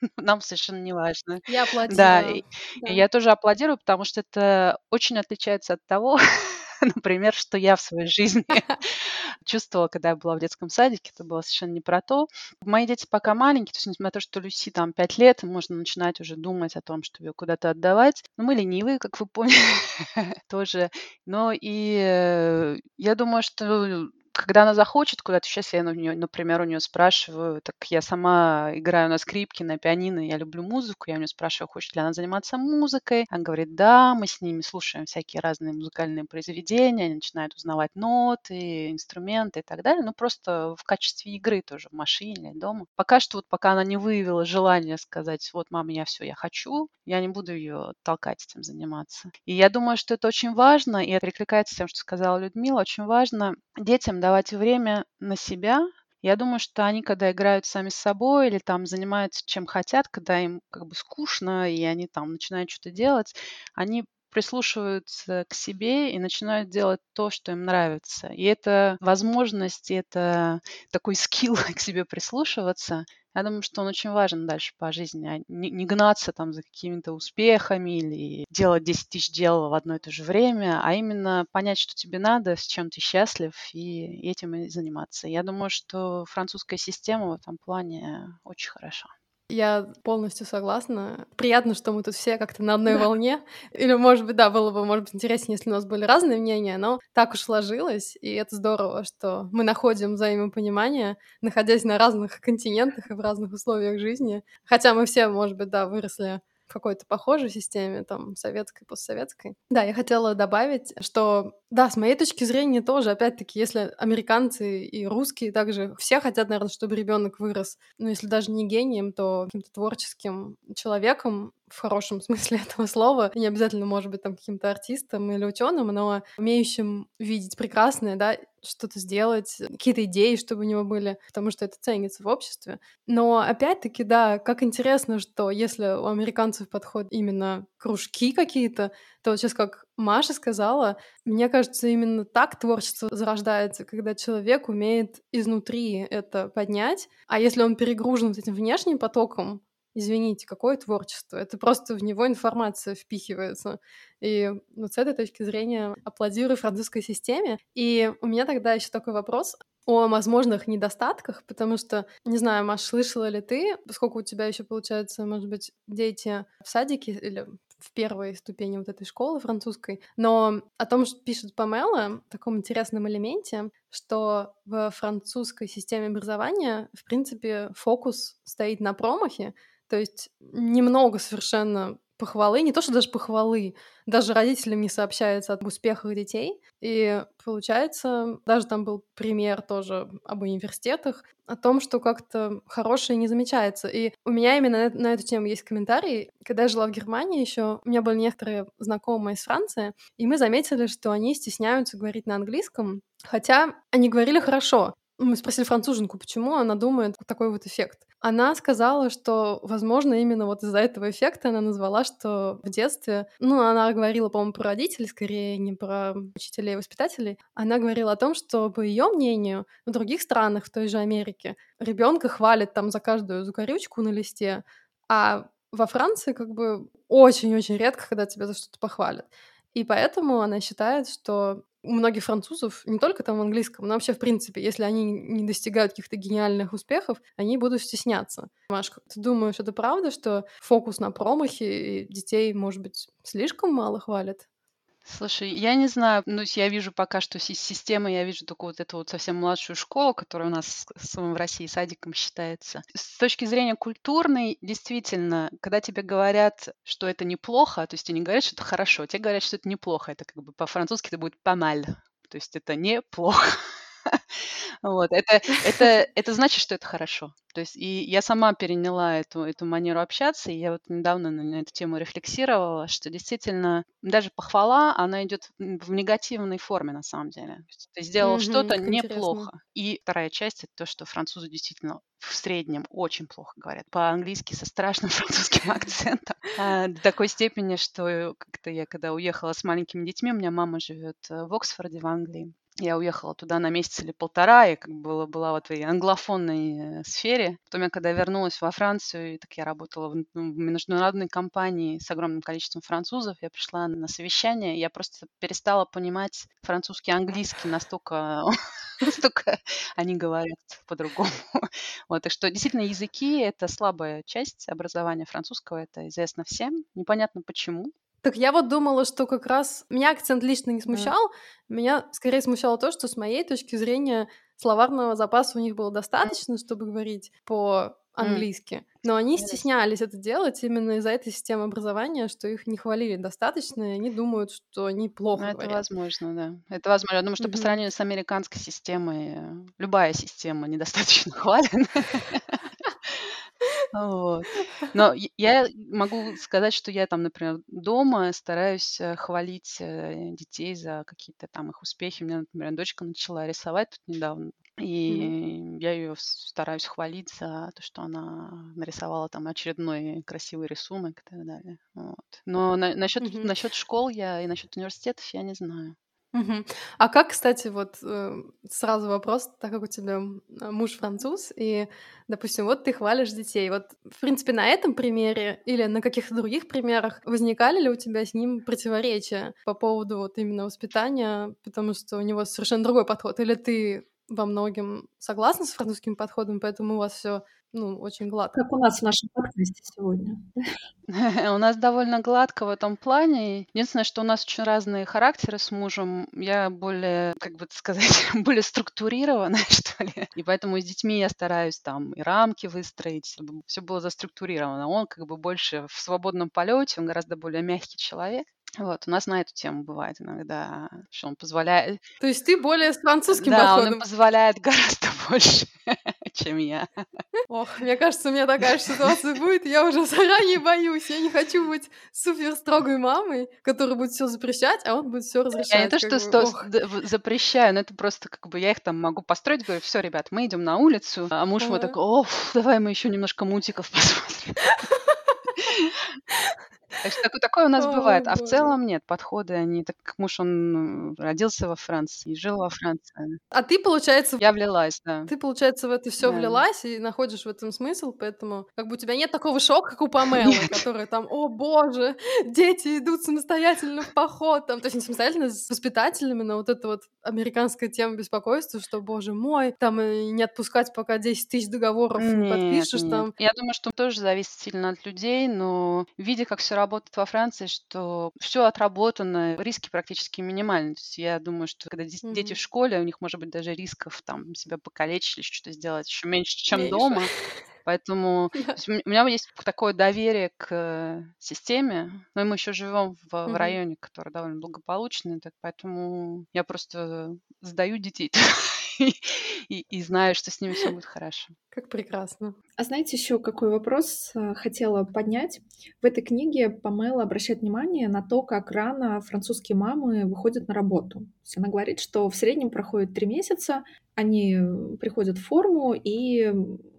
[laughs] нам совершенно не важно. Я аплодирую. Да, и, да. Я тоже аплодирую, потому что это очень отличается от того, [laughs] например, что я в своей жизни [laughs] чувствовала, когда я была в детском садике, это было совершенно не про то. Мои дети пока маленькие, то есть несмотря на то, что Люси там 5 лет, можно начинать уже думать о том, чтобы ее куда-то отдавать. Но мы ленивые, как вы поняли, тоже. Но и э, я думаю, что когда она захочет куда-то, сейчас я, у нее, например, у нее спрашиваю, так я сама играю на скрипке, на пианино, я люблю музыку, я у нее спрашиваю, хочет ли она заниматься музыкой. Она говорит, да, мы с ними слушаем всякие разные музыкальные произведения, они начинают узнавать ноты, инструменты и так далее, ну просто в качестве игры тоже в машине или дома. Пока что вот пока она не выявила желание сказать, вот, мама, я все, я хочу, я не буду ее толкать этим заниматься. И я думаю, что это очень важно, и это перекликается с тем, что сказала Людмила, очень важно детям давать время на себя. Я думаю, что они, когда играют сами с собой или там занимаются чем хотят, когда им как бы скучно, и они там начинают что-то делать, они прислушиваются к себе и начинают делать то, что им нравится. И это возможность, это такой скилл [laughs] к себе прислушиваться, я думаю, что он очень важен дальше по жизни, а не, не гнаться там за какими-то успехами или делать 10 тысяч дел в одно и то же время, а именно понять, что тебе надо, с чем ты счастлив, и этим и заниматься. Я думаю, что французская система в этом плане очень хороша. Я полностью согласна. Приятно, что мы тут все как-то на одной волне. Или, может быть, да, было бы, может быть, интереснее, если у нас были разные мнения, но так уж сложилось, и это здорово, что мы находим взаимопонимание, находясь на разных континентах и в разных условиях жизни. Хотя мы все, может быть, да, выросли какой-то похожей системе, там, советской, постсоветской. Да, я хотела добавить, что, да, с моей точки зрения тоже, опять-таки, если американцы и русские также, все хотят, наверное, чтобы ребенок вырос, ну, если даже не гением, то каким-то творческим человеком, в хорошем [laughs] смысле этого слова, не обязательно, может быть, там каким-то артистом или ученым, но умеющим видеть прекрасное, да, что-то сделать, какие-то идеи, чтобы у него были, потому что это ценится в обществе. Но опять-таки, да, как интересно, что если у американцев подходят именно кружки какие-то, то вот сейчас как Маша сказала, мне кажется, именно так творчество зарождается, когда человек умеет изнутри это поднять, а если он перегружен этим внешним потоком, извините, какое творчество? Это просто в него информация впихивается. И вот с этой точки зрения аплодирую французской системе. И у меня тогда еще такой вопрос о возможных недостатках, потому что, не знаю, Маш, слышала ли ты, поскольку у тебя еще, получается, может быть, дети в садике или в первой ступени вот этой школы французской, но о том, что пишет Памела, в таком интересном элементе, что в французской системе образования, в принципе, фокус стоит на промахе, то есть немного совершенно похвалы, не то что даже похвалы, даже родителям не сообщается об успехах детей. И получается, даже там был пример тоже об университетах, о том, что как-то хорошее не замечается. И у меня именно на, эту тему есть комментарий. Когда я жила в Германии еще, у меня были некоторые знакомые из Франции, и мы заметили, что они стесняются говорить на английском, хотя они говорили хорошо. Мы спросили француженку, почему она думает такой вот эффект. Она сказала, что, возможно, именно вот из-за этого эффекта она назвала, что в детстве, ну, она говорила, по-моему, про родителей, скорее не про учителей и воспитателей. Она говорила о том, что, по ее мнению, в других странах, в той же Америке, ребенка хвалят там за каждую закорючку на листе, а во Франции как бы очень-очень редко, когда тебя за что-то похвалят. И поэтому она считает, что у многих французов, не только там в английском, но вообще в принципе, если они не достигают каких-то гениальных успехов, они будут стесняться. Машка, ты думаешь, это правда, что фокус на промахе детей, может быть, слишком мало хвалят? Слушай, я не знаю, ну, я вижу пока что си- система, я вижу только вот эту вот совсем младшую школу, которая у нас с- в России садиком считается. С точки зрения культурной, действительно, когда тебе говорят, что это неплохо, то есть тебе не говорят, что это хорошо, тебе говорят, что это неплохо, это как бы по-французски это будет «pas то есть это неплохо. [laughs] Вот, это, это, это значит, что это хорошо. То есть и я сама переняла эту, эту манеру общаться, и я вот недавно на эту тему рефлексировала, что действительно даже похвала, она идет в негативной форме на самом деле. Ты сделал mm-hmm, что-то неплохо. И вторая часть это то, что французы действительно в среднем очень плохо говорят. По-английски со страшным [laughs] французским акцентом. А, до такой степени, что как-то я, когда уехала с маленькими детьми, у меня мама живет э, в Оксфорде, в Англии. Я уехала туда на месяц или полтора, и как бы была в этой англофонной э, сфере. Потом я когда вернулась во Францию, и так я работала в, ну, в международной компании с огромным количеством французов, я пришла на совещание, я просто перестала понимать французский, английский настолько, [laughs] настолько они говорят по-другому. [laughs] Вот, и что действительно языки — это слабая часть образования французского, это известно всем. Непонятно почему, так я вот думала, что как раз меня акцент лично не смущал, mm. меня скорее смущало то, что с моей точки зрения словарного запаса у них было достаточно, чтобы говорить по английски. Но они стеснялись это делать именно из-за этой системы образования, что их не хвалили достаточно, и они думают, что они плохо ну, Это возможно, да. Это возможно. Я думаю, что mm-hmm. по сравнению с американской системой любая система недостаточно [laughs] хвалена. Вот. [laughs] Но я могу сказать, что я там, например, дома стараюсь э, хвалить э, детей за какие-то там их успехи. У меня, например, дочка начала рисовать тут недавно. И mm-hmm. я ее стараюсь хвалить за то, что она нарисовала там очередной красивый рисунок и так далее. Вот. Но на, насчет, mm-hmm. насчет школ я и насчет университетов я не знаю. Мгм. А как, кстати, вот э, сразу вопрос, так как у тебя муж француз, и, допустим, вот ты хвалишь детей, вот, в принципе, на этом примере или на каких-то других примерах возникали ли у тебя с ним противоречия по поводу вот именно воспитания, потому что у него совершенно другой подход, или ты во многим согласна с французским подходом, поэтому у вас все ну, очень гладко. Как у нас в нашем подкасте сегодня. [laughs] У нас довольно гладко в этом плане. Единственное, что у нас очень разные характеры с мужем. Я более, как бы сказать, [laughs] более структурированная, [laughs] что ли. И поэтому с детьми я стараюсь там и рамки выстроить, чтобы все было заструктурировано. Он как бы больше в свободном полете, он гораздо более мягкий человек. Вот, у нас на эту тему бывает иногда, что он позволяет... То есть ты более с французским да, подходом? он позволяет гораздо [laughs] больше, чем я. Ох, мне кажется, у меня такая ситуация будет, я уже заранее боюсь. Я не хочу быть супер строгой мамой, которая будет все запрещать, а он будет все разрешать. Я не то, что сто... запрещаю, но это просто как бы я их там могу построить, говорю, все, ребят, мы идем на улицу, а муж мой такой, о, давай мы еще немножко мультиков [laughs] посмотрим. [laughs] Так что такое у нас бывает. А в целом нет, подходы они, так как муж, он родился во Франции, жил во Франции. А ты, получается... Я влилась, да. Ты, получается, в это все влилась и находишь в этом смысл, поэтому как бы у тебя нет такого шока, как у Памелы, которая там, о боже, дети идут самостоятельно в поход, там, то есть не самостоятельно, с воспитателями, но вот это вот американская тема беспокойства, что, боже мой, там не отпускать, пока 10 тысяч договоров не подпишешь там. Я думаю, что тоже зависит сильно от людей, но видя, как все работает во Франции, что все отработано, риски практически минимальны. То есть я думаю, что когда mm-hmm. дети в школе, у них может быть даже рисков там себя покалечить или что-то сделать еще меньше, чем меньше. дома. Поэтому [laughs] у меня есть такое доверие к системе, но мы еще живем в, в районе, который довольно благополучный, так поэтому я просто сдаю детей [laughs] и, и знаю, что с ними все будет хорошо. Как прекрасно. А знаете, еще какой вопрос э, хотела поднять? В этой книге Памела обращает внимание на то, как рано французские мамы выходят на работу. Есть она говорит, что в среднем проходит три месяца, они приходят в форму и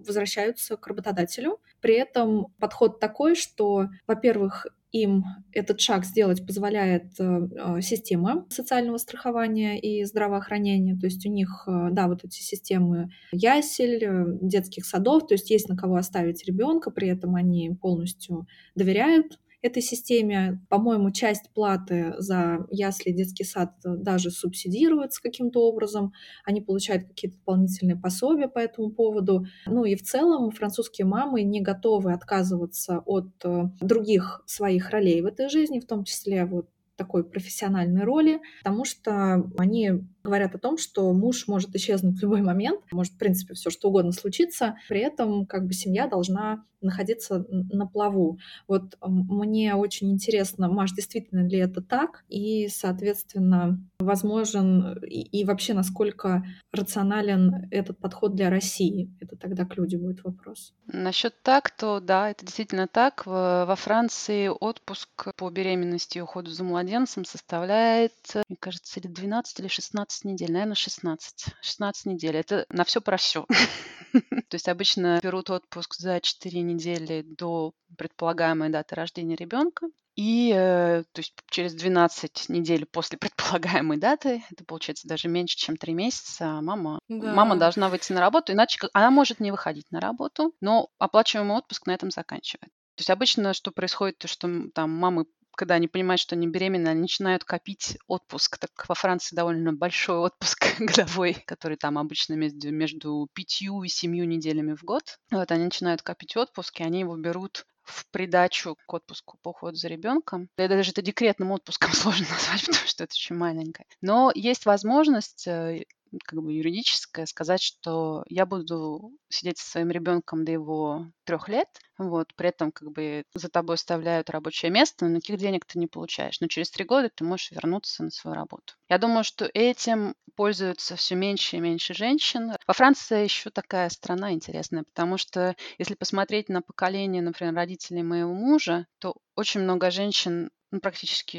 возвращаются к работодателю. При этом подход такой, что, во-первых, им этот шаг сделать позволяет э, э, система социального страхования и здравоохранения. То есть у них, э, да, вот эти системы ясель, детских садов, то есть есть на кого оставить ребенка, при этом они полностью доверяют этой системе. По-моему, часть платы за ясли, детский сад даже субсидируется каким-то образом. Они получают какие-то дополнительные пособия по этому поводу. Ну и в целом французские мамы не готовы отказываться от э, других своих ролей в этой жизни, в том числе вот такой профессиональной роли, потому что они говорят о том, что муж может исчезнуть в любой момент, может, в принципе, все что угодно случиться, при этом как бы семья должна находиться на плаву. Вот мне очень интересно, Маш, действительно ли это так? И, соответственно, возможен и, и вообще насколько рационален этот подход для России? Это тогда к люди будет вопрос. Насчет так, то да, это действительно так. Во Франции отпуск по беременности и уходу за младенцем составляет, мне кажется, или 12, или 16 недель. Наверное, 16. 16 недель. Это на все про все. [laughs] То есть обычно берут отпуск за 4 недели до предполагаемой даты рождения ребенка. И э, то есть через 12 недель после [laughs] предполагаемой даты, это получается даже меньше, чем 3 месяца, мама, да. мама должна выйти на работу, иначе она может не выходить на работу, но оплачиваемый отпуск на этом заканчивает. То есть обычно что происходит, то что там мамы когда они понимают, что они беременны, они начинают копить отпуск. Так во Франции довольно большой отпуск [laughs] годовой, который там обычно между, между пятью и семью неделями в год. Вот они начинают копить отпуск, и они его берут в придачу к отпуску по уходу за ребенком. Да, даже это декретным отпуском [laughs] сложно назвать, потому что это очень маленькое. Но есть возможность э, как бы юридическое сказать, что я буду сидеть со своим ребенком до его трех лет, вот, при этом как бы за тобой оставляют рабочее место, но никаких денег ты не получаешь. Но через три года ты можешь вернуться на свою работу. Я думаю, что этим пользуются все меньше и меньше женщин. Во Франции еще такая страна интересная, потому что если посмотреть на поколение, например, родителей моего мужа, то очень много женщин ну, практически,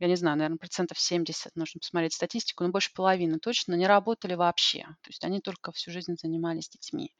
я не знаю, наверное, процентов 70, нужно посмотреть статистику, но больше половины точно не работали вообще. То есть они только всю жизнь занимались детьми.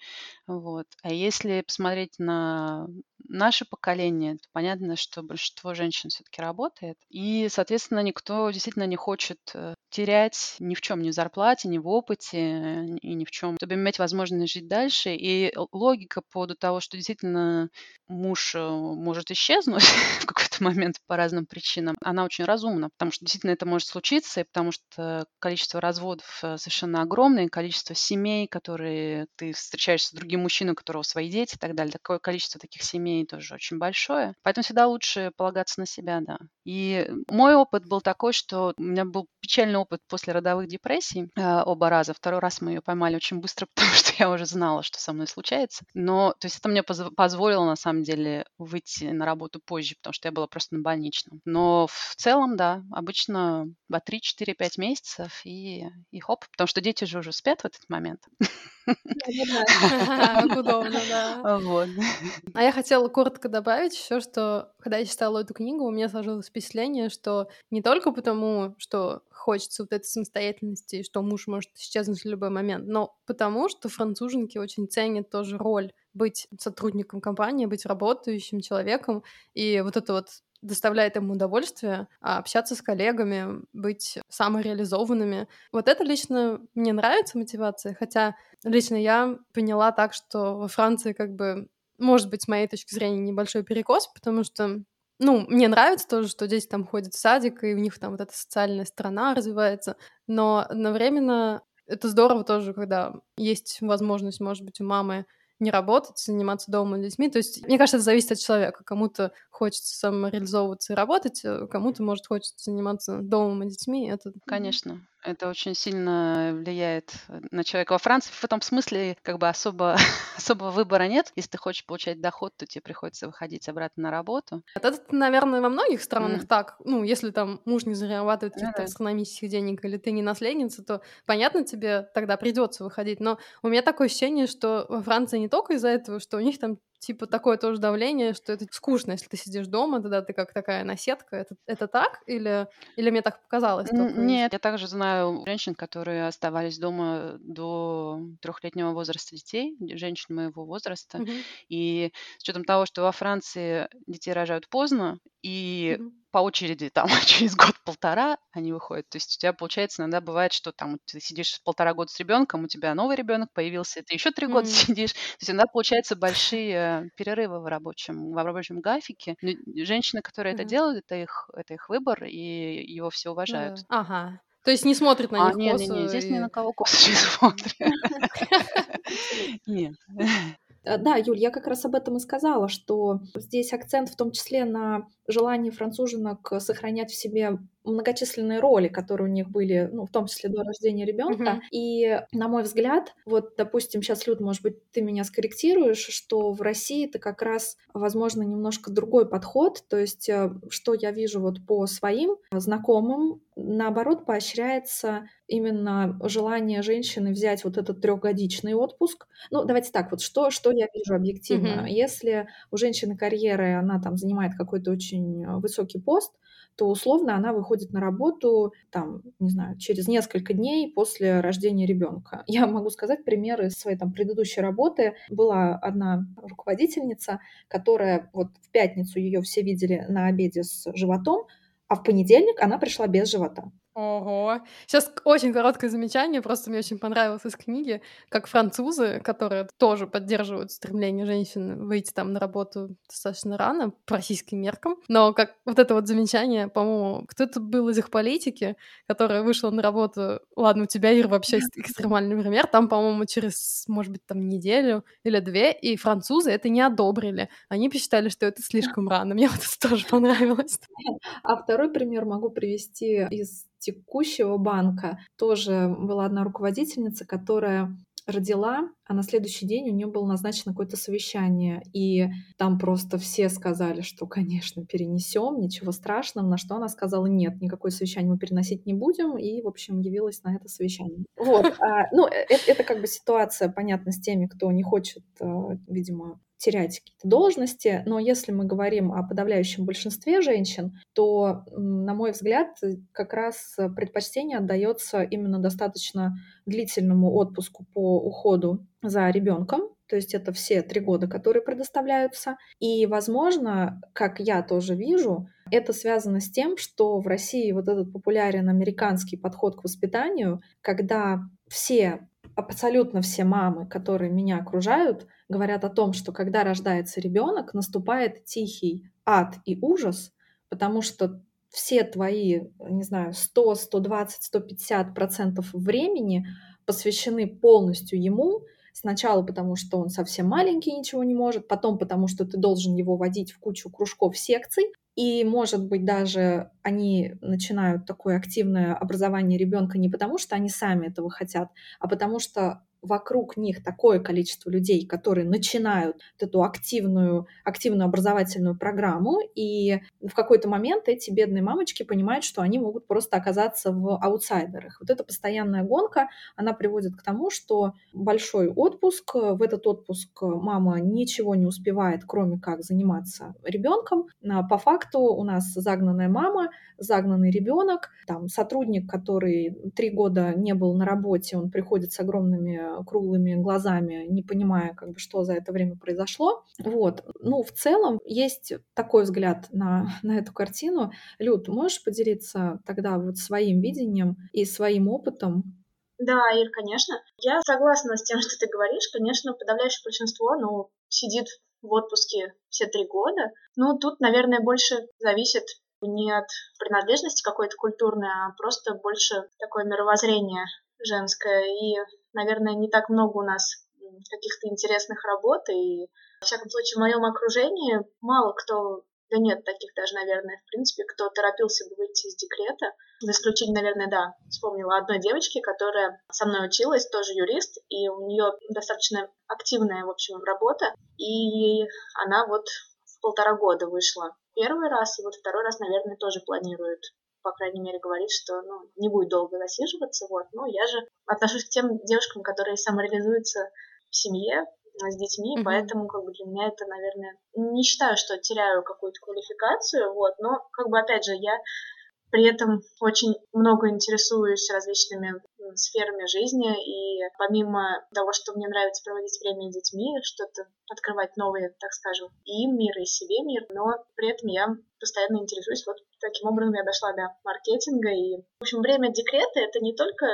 Вот. А если посмотреть на наше поколение, то понятно, что большинство женщин все-таки работает. И, соответственно, никто действительно не хочет э, терять ни в чем, ни в зарплате, ни в опыте, и ни в чем, чтобы иметь возможность жить дальше. И логика по поводу того, что действительно муж э, может исчезнуть [laughs] в какой-то момент по разным причинам, она очень разумна, потому что действительно это может случиться, и потому что количество разводов э, совершенно огромное, количество семей, которые ты встречаешься с другим мужчиной, у которого свои дети и так далее, такое количество таких семей тоже очень большое. Поэтому всегда лучше полагаться на себя, да. И мой опыт был такой, что у меня был печальный опыт после родовых депрессий э, оба раза. Второй раз мы ее поймали очень быстро, [laughs] потому что я уже знала, что со мной случается. Но, то есть это мне поз- позволило, на самом деле, выйти на работу позже, потому что я была просто на больничном. Но в целом, да, обычно по 3-4-5 месяцев и, и хоп, потому что дети же уже спят в этот момент. [laughs] [laughs] Удобно, да. Вот. А я хотела коротко добавить еще, что когда я читала эту книгу, у меня сложилось впечатление, что не только потому, что хочется вот этой самостоятельности, что муж может исчезнуть в любой момент, но потому, что француженки очень ценят тоже роль быть сотрудником компании, быть работающим человеком, и вот это вот доставляет им удовольствие, а общаться с коллегами, быть самореализованными. Вот это лично мне нравится мотивация, хотя лично я поняла так, что во Франции как бы может быть, с моей точки зрения, небольшой перекос, потому что ну, мне нравится тоже, что дети там ходят в садик, и у них там вот эта социальная сторона развивается, но одновременно это здорово тоже, когда есть возможность, может быть, у мамы не работать, заниматься дома детьми. То есть, мне кажется, это зависит от человека. Кому-то хочется самореализовываться и работать, а кому-то, может, хочется заниматься домом и детьми. Это... Конечно. Это очень сильно влияет э, на человека. Во Франции в этом смысле как бы особо, [laughs] особого выбора нет. Если ты хочешь получать доход, то тебе приходится выходить обратно на работу. Это, наверное, во многих странах mm. так. Ну, если там муж не зарабатывает каких-то mm-hmm. астрономических денег, или ты не наследница, то, понятно, тебе тогда придется выходить. Но у меня такое ощущение, что во Франции не только из-за этого, что у них там типа такое тоже давление, что это скучно, если ты сидишь дома, тогда ты как такая наседка. Это, это так? Или, или мне так показалось? Только... Нет, я также знаю женщин, которые оставались дома до трехлетнего возраста детей, женщин моего возраста. Угу. И с учетом того, что во Франции детей рожают поздно, и угу по очереди там [laughs] через год-полтора они выходят. То есть у тебя, получается, иногда бывает, что там ты сидишь полтора года с ребенком, у тебя новый ребенок появился, ты еще три года mm. сидишь. То есть иногда получается большие перерывы в рабочем, в рабочем графике. Но женщины, которые mm-hmm. это делают, это их, это их выбор, и его все уважают. Mm. Ага. То есть не смотрят на а, них нет, косо? Нет, нет, здесь и... ни на кого косо не [laughs] смотрят. Нет. Э, да, Юль, я как раз об этом и сказала, что здесь акцент в том числе на желании француженок сохранять в себе многочисленные роли, которые у них были, ну, в том числе до рождения ребенка. Uh-huh. И, на мой взгляд, вот, допустим, сейчас, Люд, может быть, ты меня скорректируешь, что в России это как раз, возможно, немножко другой подход. То есть, э, что я вижу вот по своим знакомым, наоборот, поощряется именно желание женщины взять вот этот трехгодичный отпуск. Ну, давайте так, вот что, что я вижу объективно. Uh-huh. Если у женщины карьеры, она там занимает какой-то очень высокий пост, то условно она выходит на работу, там, не знаю, через несколько дней после рождения ребенка. [laughs] Я могу сказать примеры своей там предыдущей работы. Была одна руководительница, которая вот в пятницу ее все видели на обеде с животом, а в понедельник она пришла без живота. Ого. Сейчас очень короткое замечание, просто мне очень понравилось из книги, как французы, которые тоже поддерживают стремление женщин выйти там на работу достаточно рано, по российским меркам, но как вот это вот замечание, по-моему, кто-то был из их политики, которая вышла на работу, ладно, у тебя, Ир, вообще экстремальный пример, там, по-моему, через, может быть, там неделю или две, и французы это не одобрили. Они посчитали, что это слишком рано. Мне вот это тоже понравилось. А второй пример могу привести из текущего банка тоже была одна руководительница, которая родила, а на следующий день у нее было назначено какое-то совещание, и там просто все сказали, что, конечно, перенесем, ничего страшного, на что она сказала, нет, никакое совещание мы переносить не будем, и, в общем, явилась на это совещание. Вот, а, ну, это, это как бы ситуация, понятно, с теми, кто не хочет, а, видимо, терять какие-то должности, но если мы говорим о подавляющем большинстве женщин, то, на мой взгляд, как раз предпочтение отдается именно достаточно длительному отпуску по уходу за ребенком, то есть это все три года, которые предоставляются. И, возможно, как я тоже вижу, это связано с тем, что в России вот этот популярен американский подход к воспитанию, когда все, абсолютно все мамы, которые меня окружают, говорят о том, что когда рождается ребенок, наступает тихий ад и ужас, потому что все твои, не знаю, 100, 120, 150 процентов времени посвящены полностью ему, Сначала потому, что он совсем маленький, ничего не может, потом потому, что ты должен его водить в кучу кружков секций, и, может быть, даже они начинают такое активное образование ребенка не потому, что они сами этого хотят, а потому что вокруг них такое количество людей, которые начинают эту активную, активную образовательную программу, и в какой-то момент эти бедные мамочки понимают, что они могут просто оказаться в аутсайдерах. Вот эта постоянная гонка, она приводит к тому, что большой отпуск, в этот отпуск мама ничего не успевает, кроме как заниматься ребенком. По факту у нас загнанная мама, загнанный ребенок, там сотрудник, который три года не был на работе, он приходит с огромными круглыми глазами, не понимая, как бы, что за это время произошло. Вот. Ну, в целом, есть такой взгляд на, [laughs] на эту картину. Люд, можешь поделиться тогда вот своим видением и своим опытом да, Ир, конечно. Я согласна с тем, [laughs] что ты говоришь. Конечно, подавляющее большинство, ну, сидит в отпуске все три года. Но тут, наверное, больше зависит не от принадлежности какой-то культурной, а просто больше такое мировоззрение женское. И наверное, не так много у нас каких-то интересных работ, и, во всяком случае, в моем окружении мало кто, да нет таких даже, наверное, в принципе, кто торопился бы выйти из декрета. За исключением, наверное, да, вспомнила одной девочки, которая со мной училась, тоже юрист, и у нее достаточно активная, в общем, работа, и она вот полтора года вышла первый раз, и вот второй раз, наверное, тоже планирует по крайней мере, говорит, что ну, не будет долго засиживаться. Вот. Но я же отношусь к тем девушкам, которые самореализуются в семье, с детьми, mm-hmm. поэтому как бы для меня это, наверное, не считаю, что теряю какую-то квалификацию, вот, но как бы опять же я при этом очень много интересуюсь различными сферами жизни, и помимо того, что мне нравится проводить время с детьми, что-то открывать новые, так скажем, и мир, и себе мир, но при этом я постоянно интересуюсь. Вот таким образом я дошла до маркетинга. И, в общем, время декрета — это не только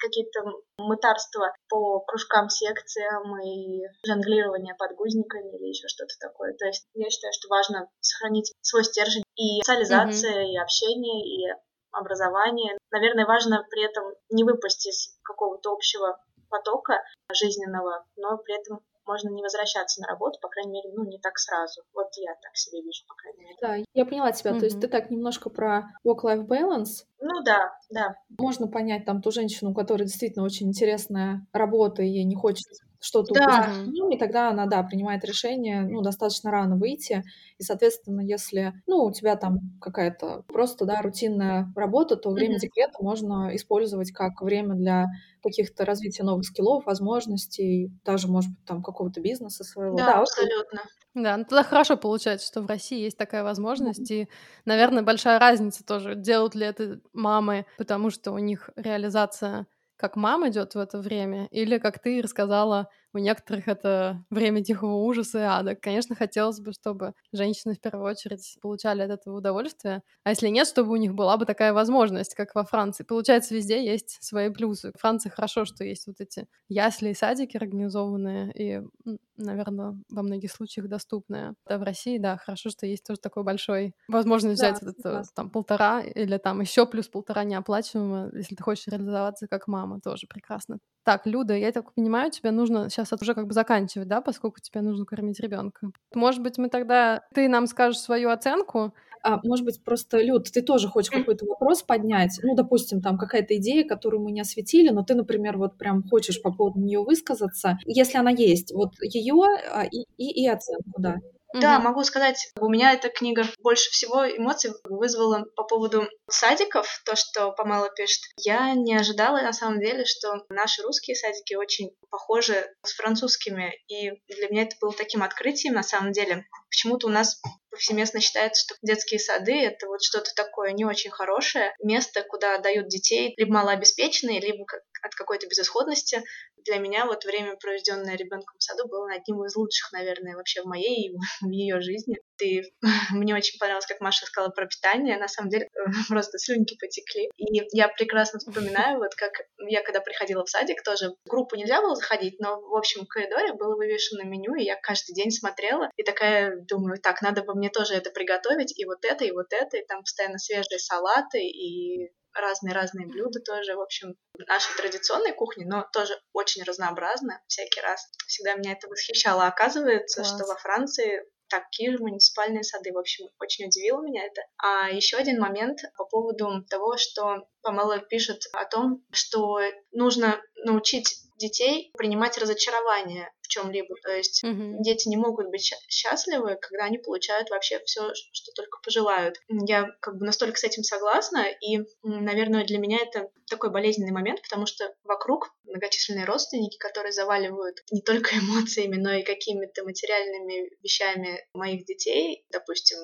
какие-то мытарства по кружкам, секциям и жонглирование подгузниками или еще что-то такое. То есть я считаю, что важно сохранить свой стержень и социализация, mm-hmm. и общение, и образование. Наверное, важно при этом не выпасть из какого-то общего потока жизненного, но при этом можно не возвращаться на работу, по крайней мере, ну, не так сразу. Вот я так себе вижу, по крайней мере. Да, я поняла тебя. Mm-hmm. То есть ты так немножко про work-life balance. Ну да, да. Можно понять там ту женщину, у которой действительно очень интересная работа, и ей не хочется что-то да. упустить, и тогда она, да, принимает решение, ну, достаточно рано выйти, и, соответственно, если, ну, у тебя там какая-то просто, да, рутинная работа, то время mm-hmm. декрета можно использовать как время для каких-то развития новых скиллов, возможностей, даже, может быть, там какого-то бизнеса своего. Да, да абсолютно. Да, ну тогда хорошо получается, что в России есть такая возможность, mm-hmm. и, наверное, большая разница тоже, делают ли это мамы, потому что у них реализация как мама идет в это время, или как ты рассказала, у некоторых это время тихого ужаса и ада. Конечно, хотелось бы, чтобы женщины в первую очередь получали от этого удовольствие, а если нет, чтобы у них была бы такая возможность, как во Франции. Получается, везде есть свои плюсы. В Франции хорошо, что есть вот эти ясли и садики организованные, и, наверное, во многих случаях доступные. А в России, да, хорошо, что есть тоже такой большой возможность взять да, вот это там полтора или там еще плюс полтора неоплачиваемого, если ты хочешь реализоваться как мама, тоже прекрасно. Так, Люда, я так понимаю, тебе нужно сейчас уже как бы заканчивать, да, поскольку тебе нужно кормить ребенка. Может быть, мы тогда ты нам скажешь свою оценку. А, может быть, просто, Люд, ты тоже хочешь какой-то вопрос поднять? Ну, допустим, там какая-то идея, которую мы не осветили, но ты, например, вот прям хочешь по поводу нее высказаться. Если она есть, вот ее а, и, и, и оценку, да. Да, могу сказать, у меня эта книга больше всего эмоций вызвала по поводу садиков, то, что Памела пишет. Я не ожидала, на самом деле, что наши русские садики очень похожи с французскими, и для меня это было таким открытием, на самом деле. Почему-то у нас повсеместно считается, что детские сады — это вот что-то такое не очень хорошее, место, куда дают детей либо малообеспеченные, либо от какой-то безысходности. Для меня вот время, проведенное ребенком в саду, было одним из лучших, наверное, вообще в моей [laughs] в ее жизни. И [laughs] мне очень понравилось, как Маша сказала про питание. На самом деле, [laughs] просто слюнки потекли. И я прекрасно вспоминаю, вот как я когда приходила в садик, тоже в группу нельзя было заходить, но в общем коридоре было вывешено меню, и я каждый день смотрела, и такая думаю, так, надо бы мне тоже это приготовить, и вот это, и вот это, и там постоянно свежие салаты, и разные-разные блюда тоже, в общем, нашей традиционной кухни, но тоже очень разнообразно всякий раз. Всегда меня это восхищало. Оказывается, Класс. что во Франции такие же муниципальные сады. В общем, очень удивило меня это. А еще один момент по поводу того, что Памела пишет о том, что нужно научить детей принимать разочарование чем-либо. То есть mm-hmm. дети не могут быть счастливы, когда они получают вообще все, что только пожелают. Я как бы настолько с этим согласна, и, наверное, для меня это такой болезненный момент, потому что вокруг многочисленные родственники, которые заваливают не только [laughs] эмоциями, но и какими-то материальными вещами моих детей. Допустим,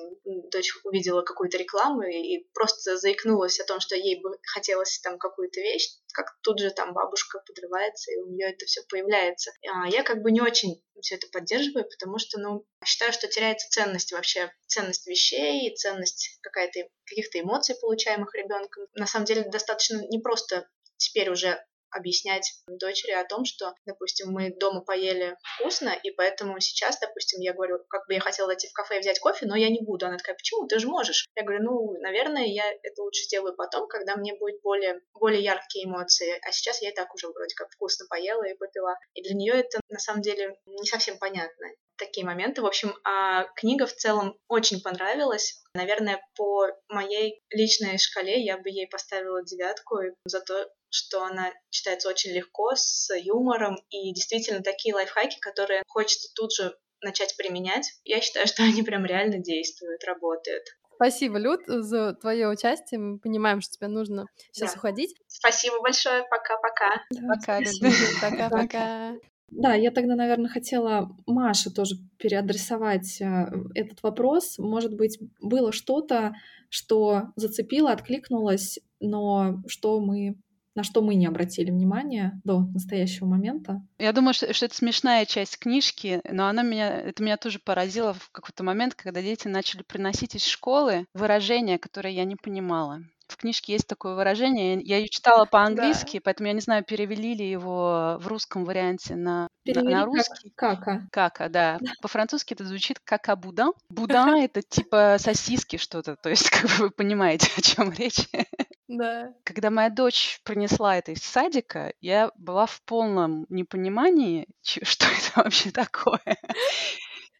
дочь увидела какую-то рекламу и просто заикнулась о том, что ей бы хотелось там какую-то вещь, как тут же там бабушка подрывается, и у нее это все появляется. А я как бы не очень все это поддерживаю, потому что, ну, считаю, что теряется ценность вообще, ценность вещей, ценность какая-то каких-то эмоций, получаемых ребенком. На самом деле достаточно не просто теперь уже объяснять дочери о том, что, допустим, мы дома поели вкусно, и поэтому сейчас, допустим, я говорю, как бы я хотела зайти в кафе и взять кофе, но я не буду. Она такая, почему? Ты же можешь. Я говорю, ну, наверное, я это лучше сделаю потом, когда мне будет более, более яркие эмоции. А сейчас я и так уже вроде как вкусно поела и попила. И для нее это на самом деле не совсем понятно такие моменты. В общем, а книга в целом очень понравилась. Наверное, по моей личной шкале я бы ей поставила девятку за то, что она читается очень легко, с юмором, и действительно такие лайфхаки, которые хочется тут же начать применять. Я считаю, что [laughs] они прям реально действуют, работают. Спасибо, Люд, за твое участие. Мы понимаем, что тебе нужно сейчас да. уходить. Спасибо большое. Пока-пока. Пока. Пока-пока. [laughs] Да, я тогда, наверное, хотела Маше тоже переадресовать э, этот вопрос. Может быть, было что-то, что зацепило, откликнулось, но что мы на что мы не обратили внимания до настоящего момента. Я думаю, что, что это смешная часть книжки, но она меня, это меня тоже поразило в какой-то момент, когда дети начали приносить из школы выражения, которые я не понимала. В книжке есть такое выражение, я ее читала по-английски, да. поэтому я не знаю, перевели ли его в русском варианте на, перевели на, на русский. Как, кака. Кака, да. [laughs] По-французски это звучит как абудан. Будан — это типа сосиски что-то, то есть [laughs] как бы вы понимаете, о чем речь. Да. Когда моя дочь принесла это из садика, я была в полном непонимании, [laughs] что это вообще такое.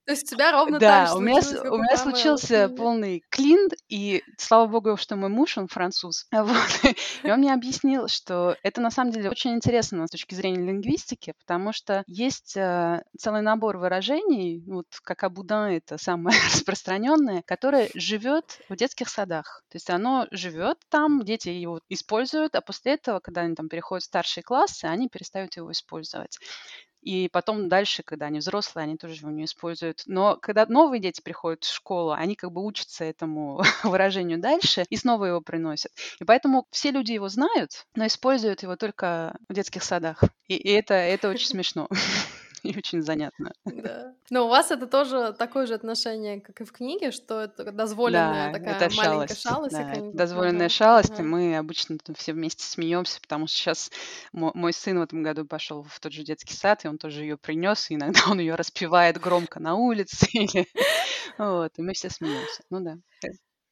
То есть у тебя ровно да, так у меня, у меня случился полный клин, и слава богу, что мой муж, он француз. [laughs] Вот. И он мне объяснил, что это на самом деле очень интересно с точки зрения лингвистики, потому что есть э, целый набор выражений, вот как абудан это самое [laughs] распространенное, которое живет в детских садах. То есть оно живет там, дети его используют, а после этого, когда они там переходят в старшие классы, они перестают его использовать. И потом дальше, когда они взрослые, они тоже его не используют. Но когда новые дети приходят в школу, они как бы учатся этому [laughs] выражению дальше и снова его приносят. И поэтому все люди его знают, но используют его только в детских садах. И, и это, это очень [laughs] смешно [laughs] и очень занятно. Да. Но у вас это тоже такое же отношение, как и в книге, что это дозволенная да, такая это маленькая шалость. шалость. Да, это дозволенная шалость, ага. и мы обычно все вместе смеемся, потому что сейчас мой сын в этом году пошел в тот же детский сад, и он тоже ее принес, и иногда он ее распевает громко на улице, [laughs] вот, и мы все смеемся. Ну да.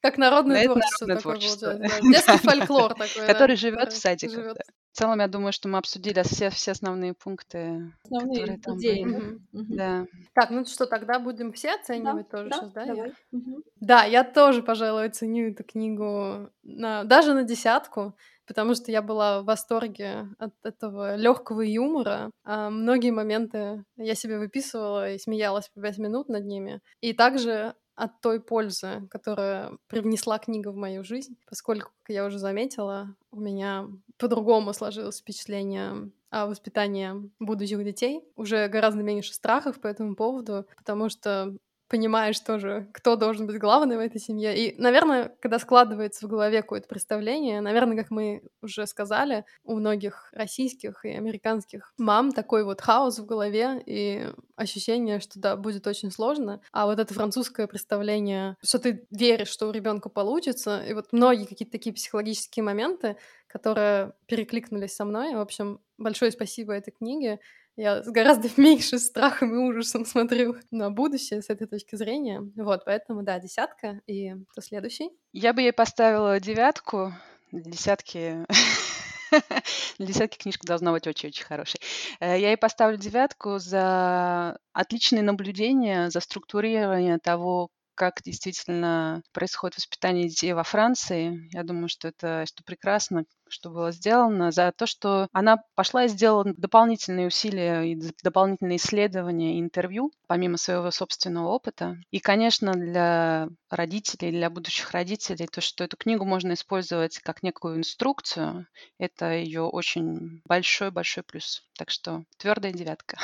Как народное это творчество народное такое творчество. получается. Да. [laughs] Детский фольклор [laughs] такой. Который да, живет в садиках. живет. Да. В целом, я думаю, что мы обсудили все, все основные пункты, Основные которые там идеи, были. да? Да. Так, ну что, тогда будем все Да, оценивать тоже да, сейчас, да? давай. Я-. Да, я тоже, пожалуй, ценю эту книгу на, даже на десятку, потому что я была в восторге от этого легкого юмора. А многие моменты я себе выписывала и смеялась по пять минут над ними. И также от той пользы, которая привнесла книга в мою жизнь, поскольку, как я уже заметила, у меня по-другому сложилось впечатление о воспитании будущих детей. Уже гораздо меньше страхов по этому поводу, потому что понимаешь тоже, кто должен быть главным в этой семье. И, наверное, когда складывается в голове какое-то представление, наверное, как мы уже сказали, у многих российских и американских мам такой вот хаос в голове и ощущение, что да, будет очень сложно. А вот это французское представление, что ты веришь, что у ребенка получится, и вот многие какие-то такие психологические моменты, которые перекликнулись со мной. В общем, большое спасибо этой книге. Я с гораздо [laughs] меньше страхом и ужасом смотрю на будущее с этой точки зрения. Вот, поэтому, да, десятка. И кто следующий? Я бы ей поставила девятку. Десятки... [laughs] Десятки книжка должна быть очень-очень хорошей. Э, Я ей поставлю девятку за отличные наблюдения, за структурирование того, как действительно происходит воспитание детей во Франции. Я думаю, что это что прекрасно, что было сделано, за то, что она пошла и сделала дополнительные усилия и дополнительные исследования и интервью, помимо своего собственного опыта. И, конечно, для родителей, для будущих родителей, то, что эту книгу можно использовать как некую инструкцию, это ее очень большой-большой плюс. Так что твердая девятка.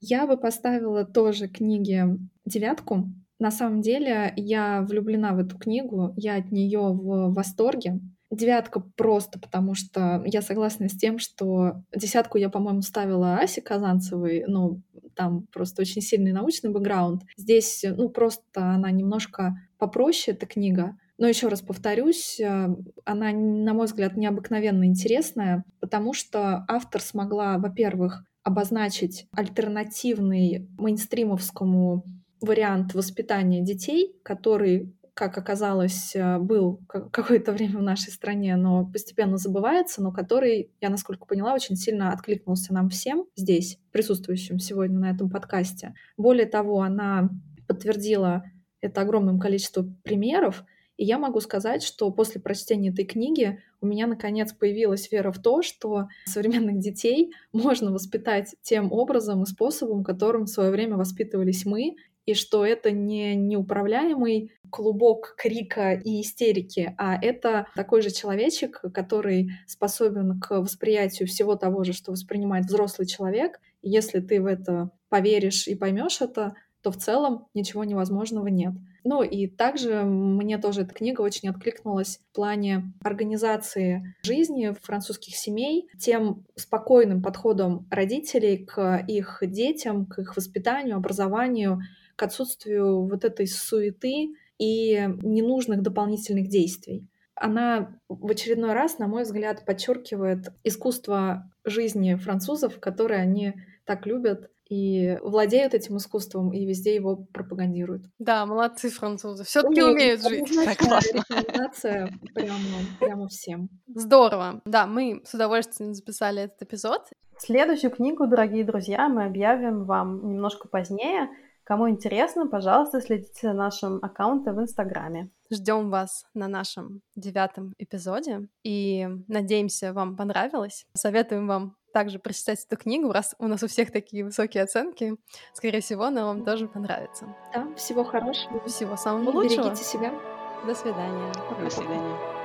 Я бы поставила тоже книге девятку. На самом деле я влюблена в эту книгу, я от нее в восторге. Девятка просто потому, что я согласна с тем, что десятку я, по-моему, ставила Асе Казанцевой, ну, там просто очень сильный научный бэкграунд. Здесь, ну, просто она немножко попроще, эта книга. Но еще раз повторюсь, э, она, на мой взгляд, необыкновенно интересная, потому что автор смогла, во-первых, обозначить альтернативный мейнстримовскому вариант воспитания детей, который, как оказалось, э, был какое-то время в нашей стране, но постепенно забывается, но который, я насколько поняла, очень сильно откликнулся нам всем здесь, присутствующим сегодня на этом подкасте. Более того, она подтвердила это огромным количеством примеров, и я могу сказать, что после прочтения этой книги у меня наконец появилась вера в то, что современных детей можно воспитать тем образом и способом, которым в свое время воспитывались мы, и что это не неуправляемый клубок крика и истерики, а это такой же человечек, который способен к восприятию всего того же, что воспринимает взрослый человек, Если ты в это поверишь и поймешь это, то в целом ничего невозможного нет. Ну и также мне тоже эта книга очень откликнулась в плане организации жизни французских семей, тем спокойным подходом родителей к их детям, к их воспитанию, образованию, к отсутствию вот этой суеты и ненужных дополнительных действий. Она в очередной раз, на мой взгляд, подчеркивает искусство жизни французов, которое они так любят, и владеют этим искусством и везде его пропагандируют. Да, молодцы французы. Все-таки умеют жить. Классно. Рекомендация прямо, прямо всем. Здорово. Да, мы с удовольствием записали этот эпизод. Следующую книгу, дорогие друзья, мы объявим вам немножко позднее. Кому интересно, пожалуйста, следите за нашим аккаунтом в Инстаграме. Ждем вас на нашем девятом эпизоде и надеемся, вам понравилось. Советуем вам также прочитать эту книгу, раз у нас у всех такие высокие оценки. Скорее всего, она вам тоже понравится. Да, всего хорошего. Всего самого лучшего. Берегите себя. До свидания. До свидания.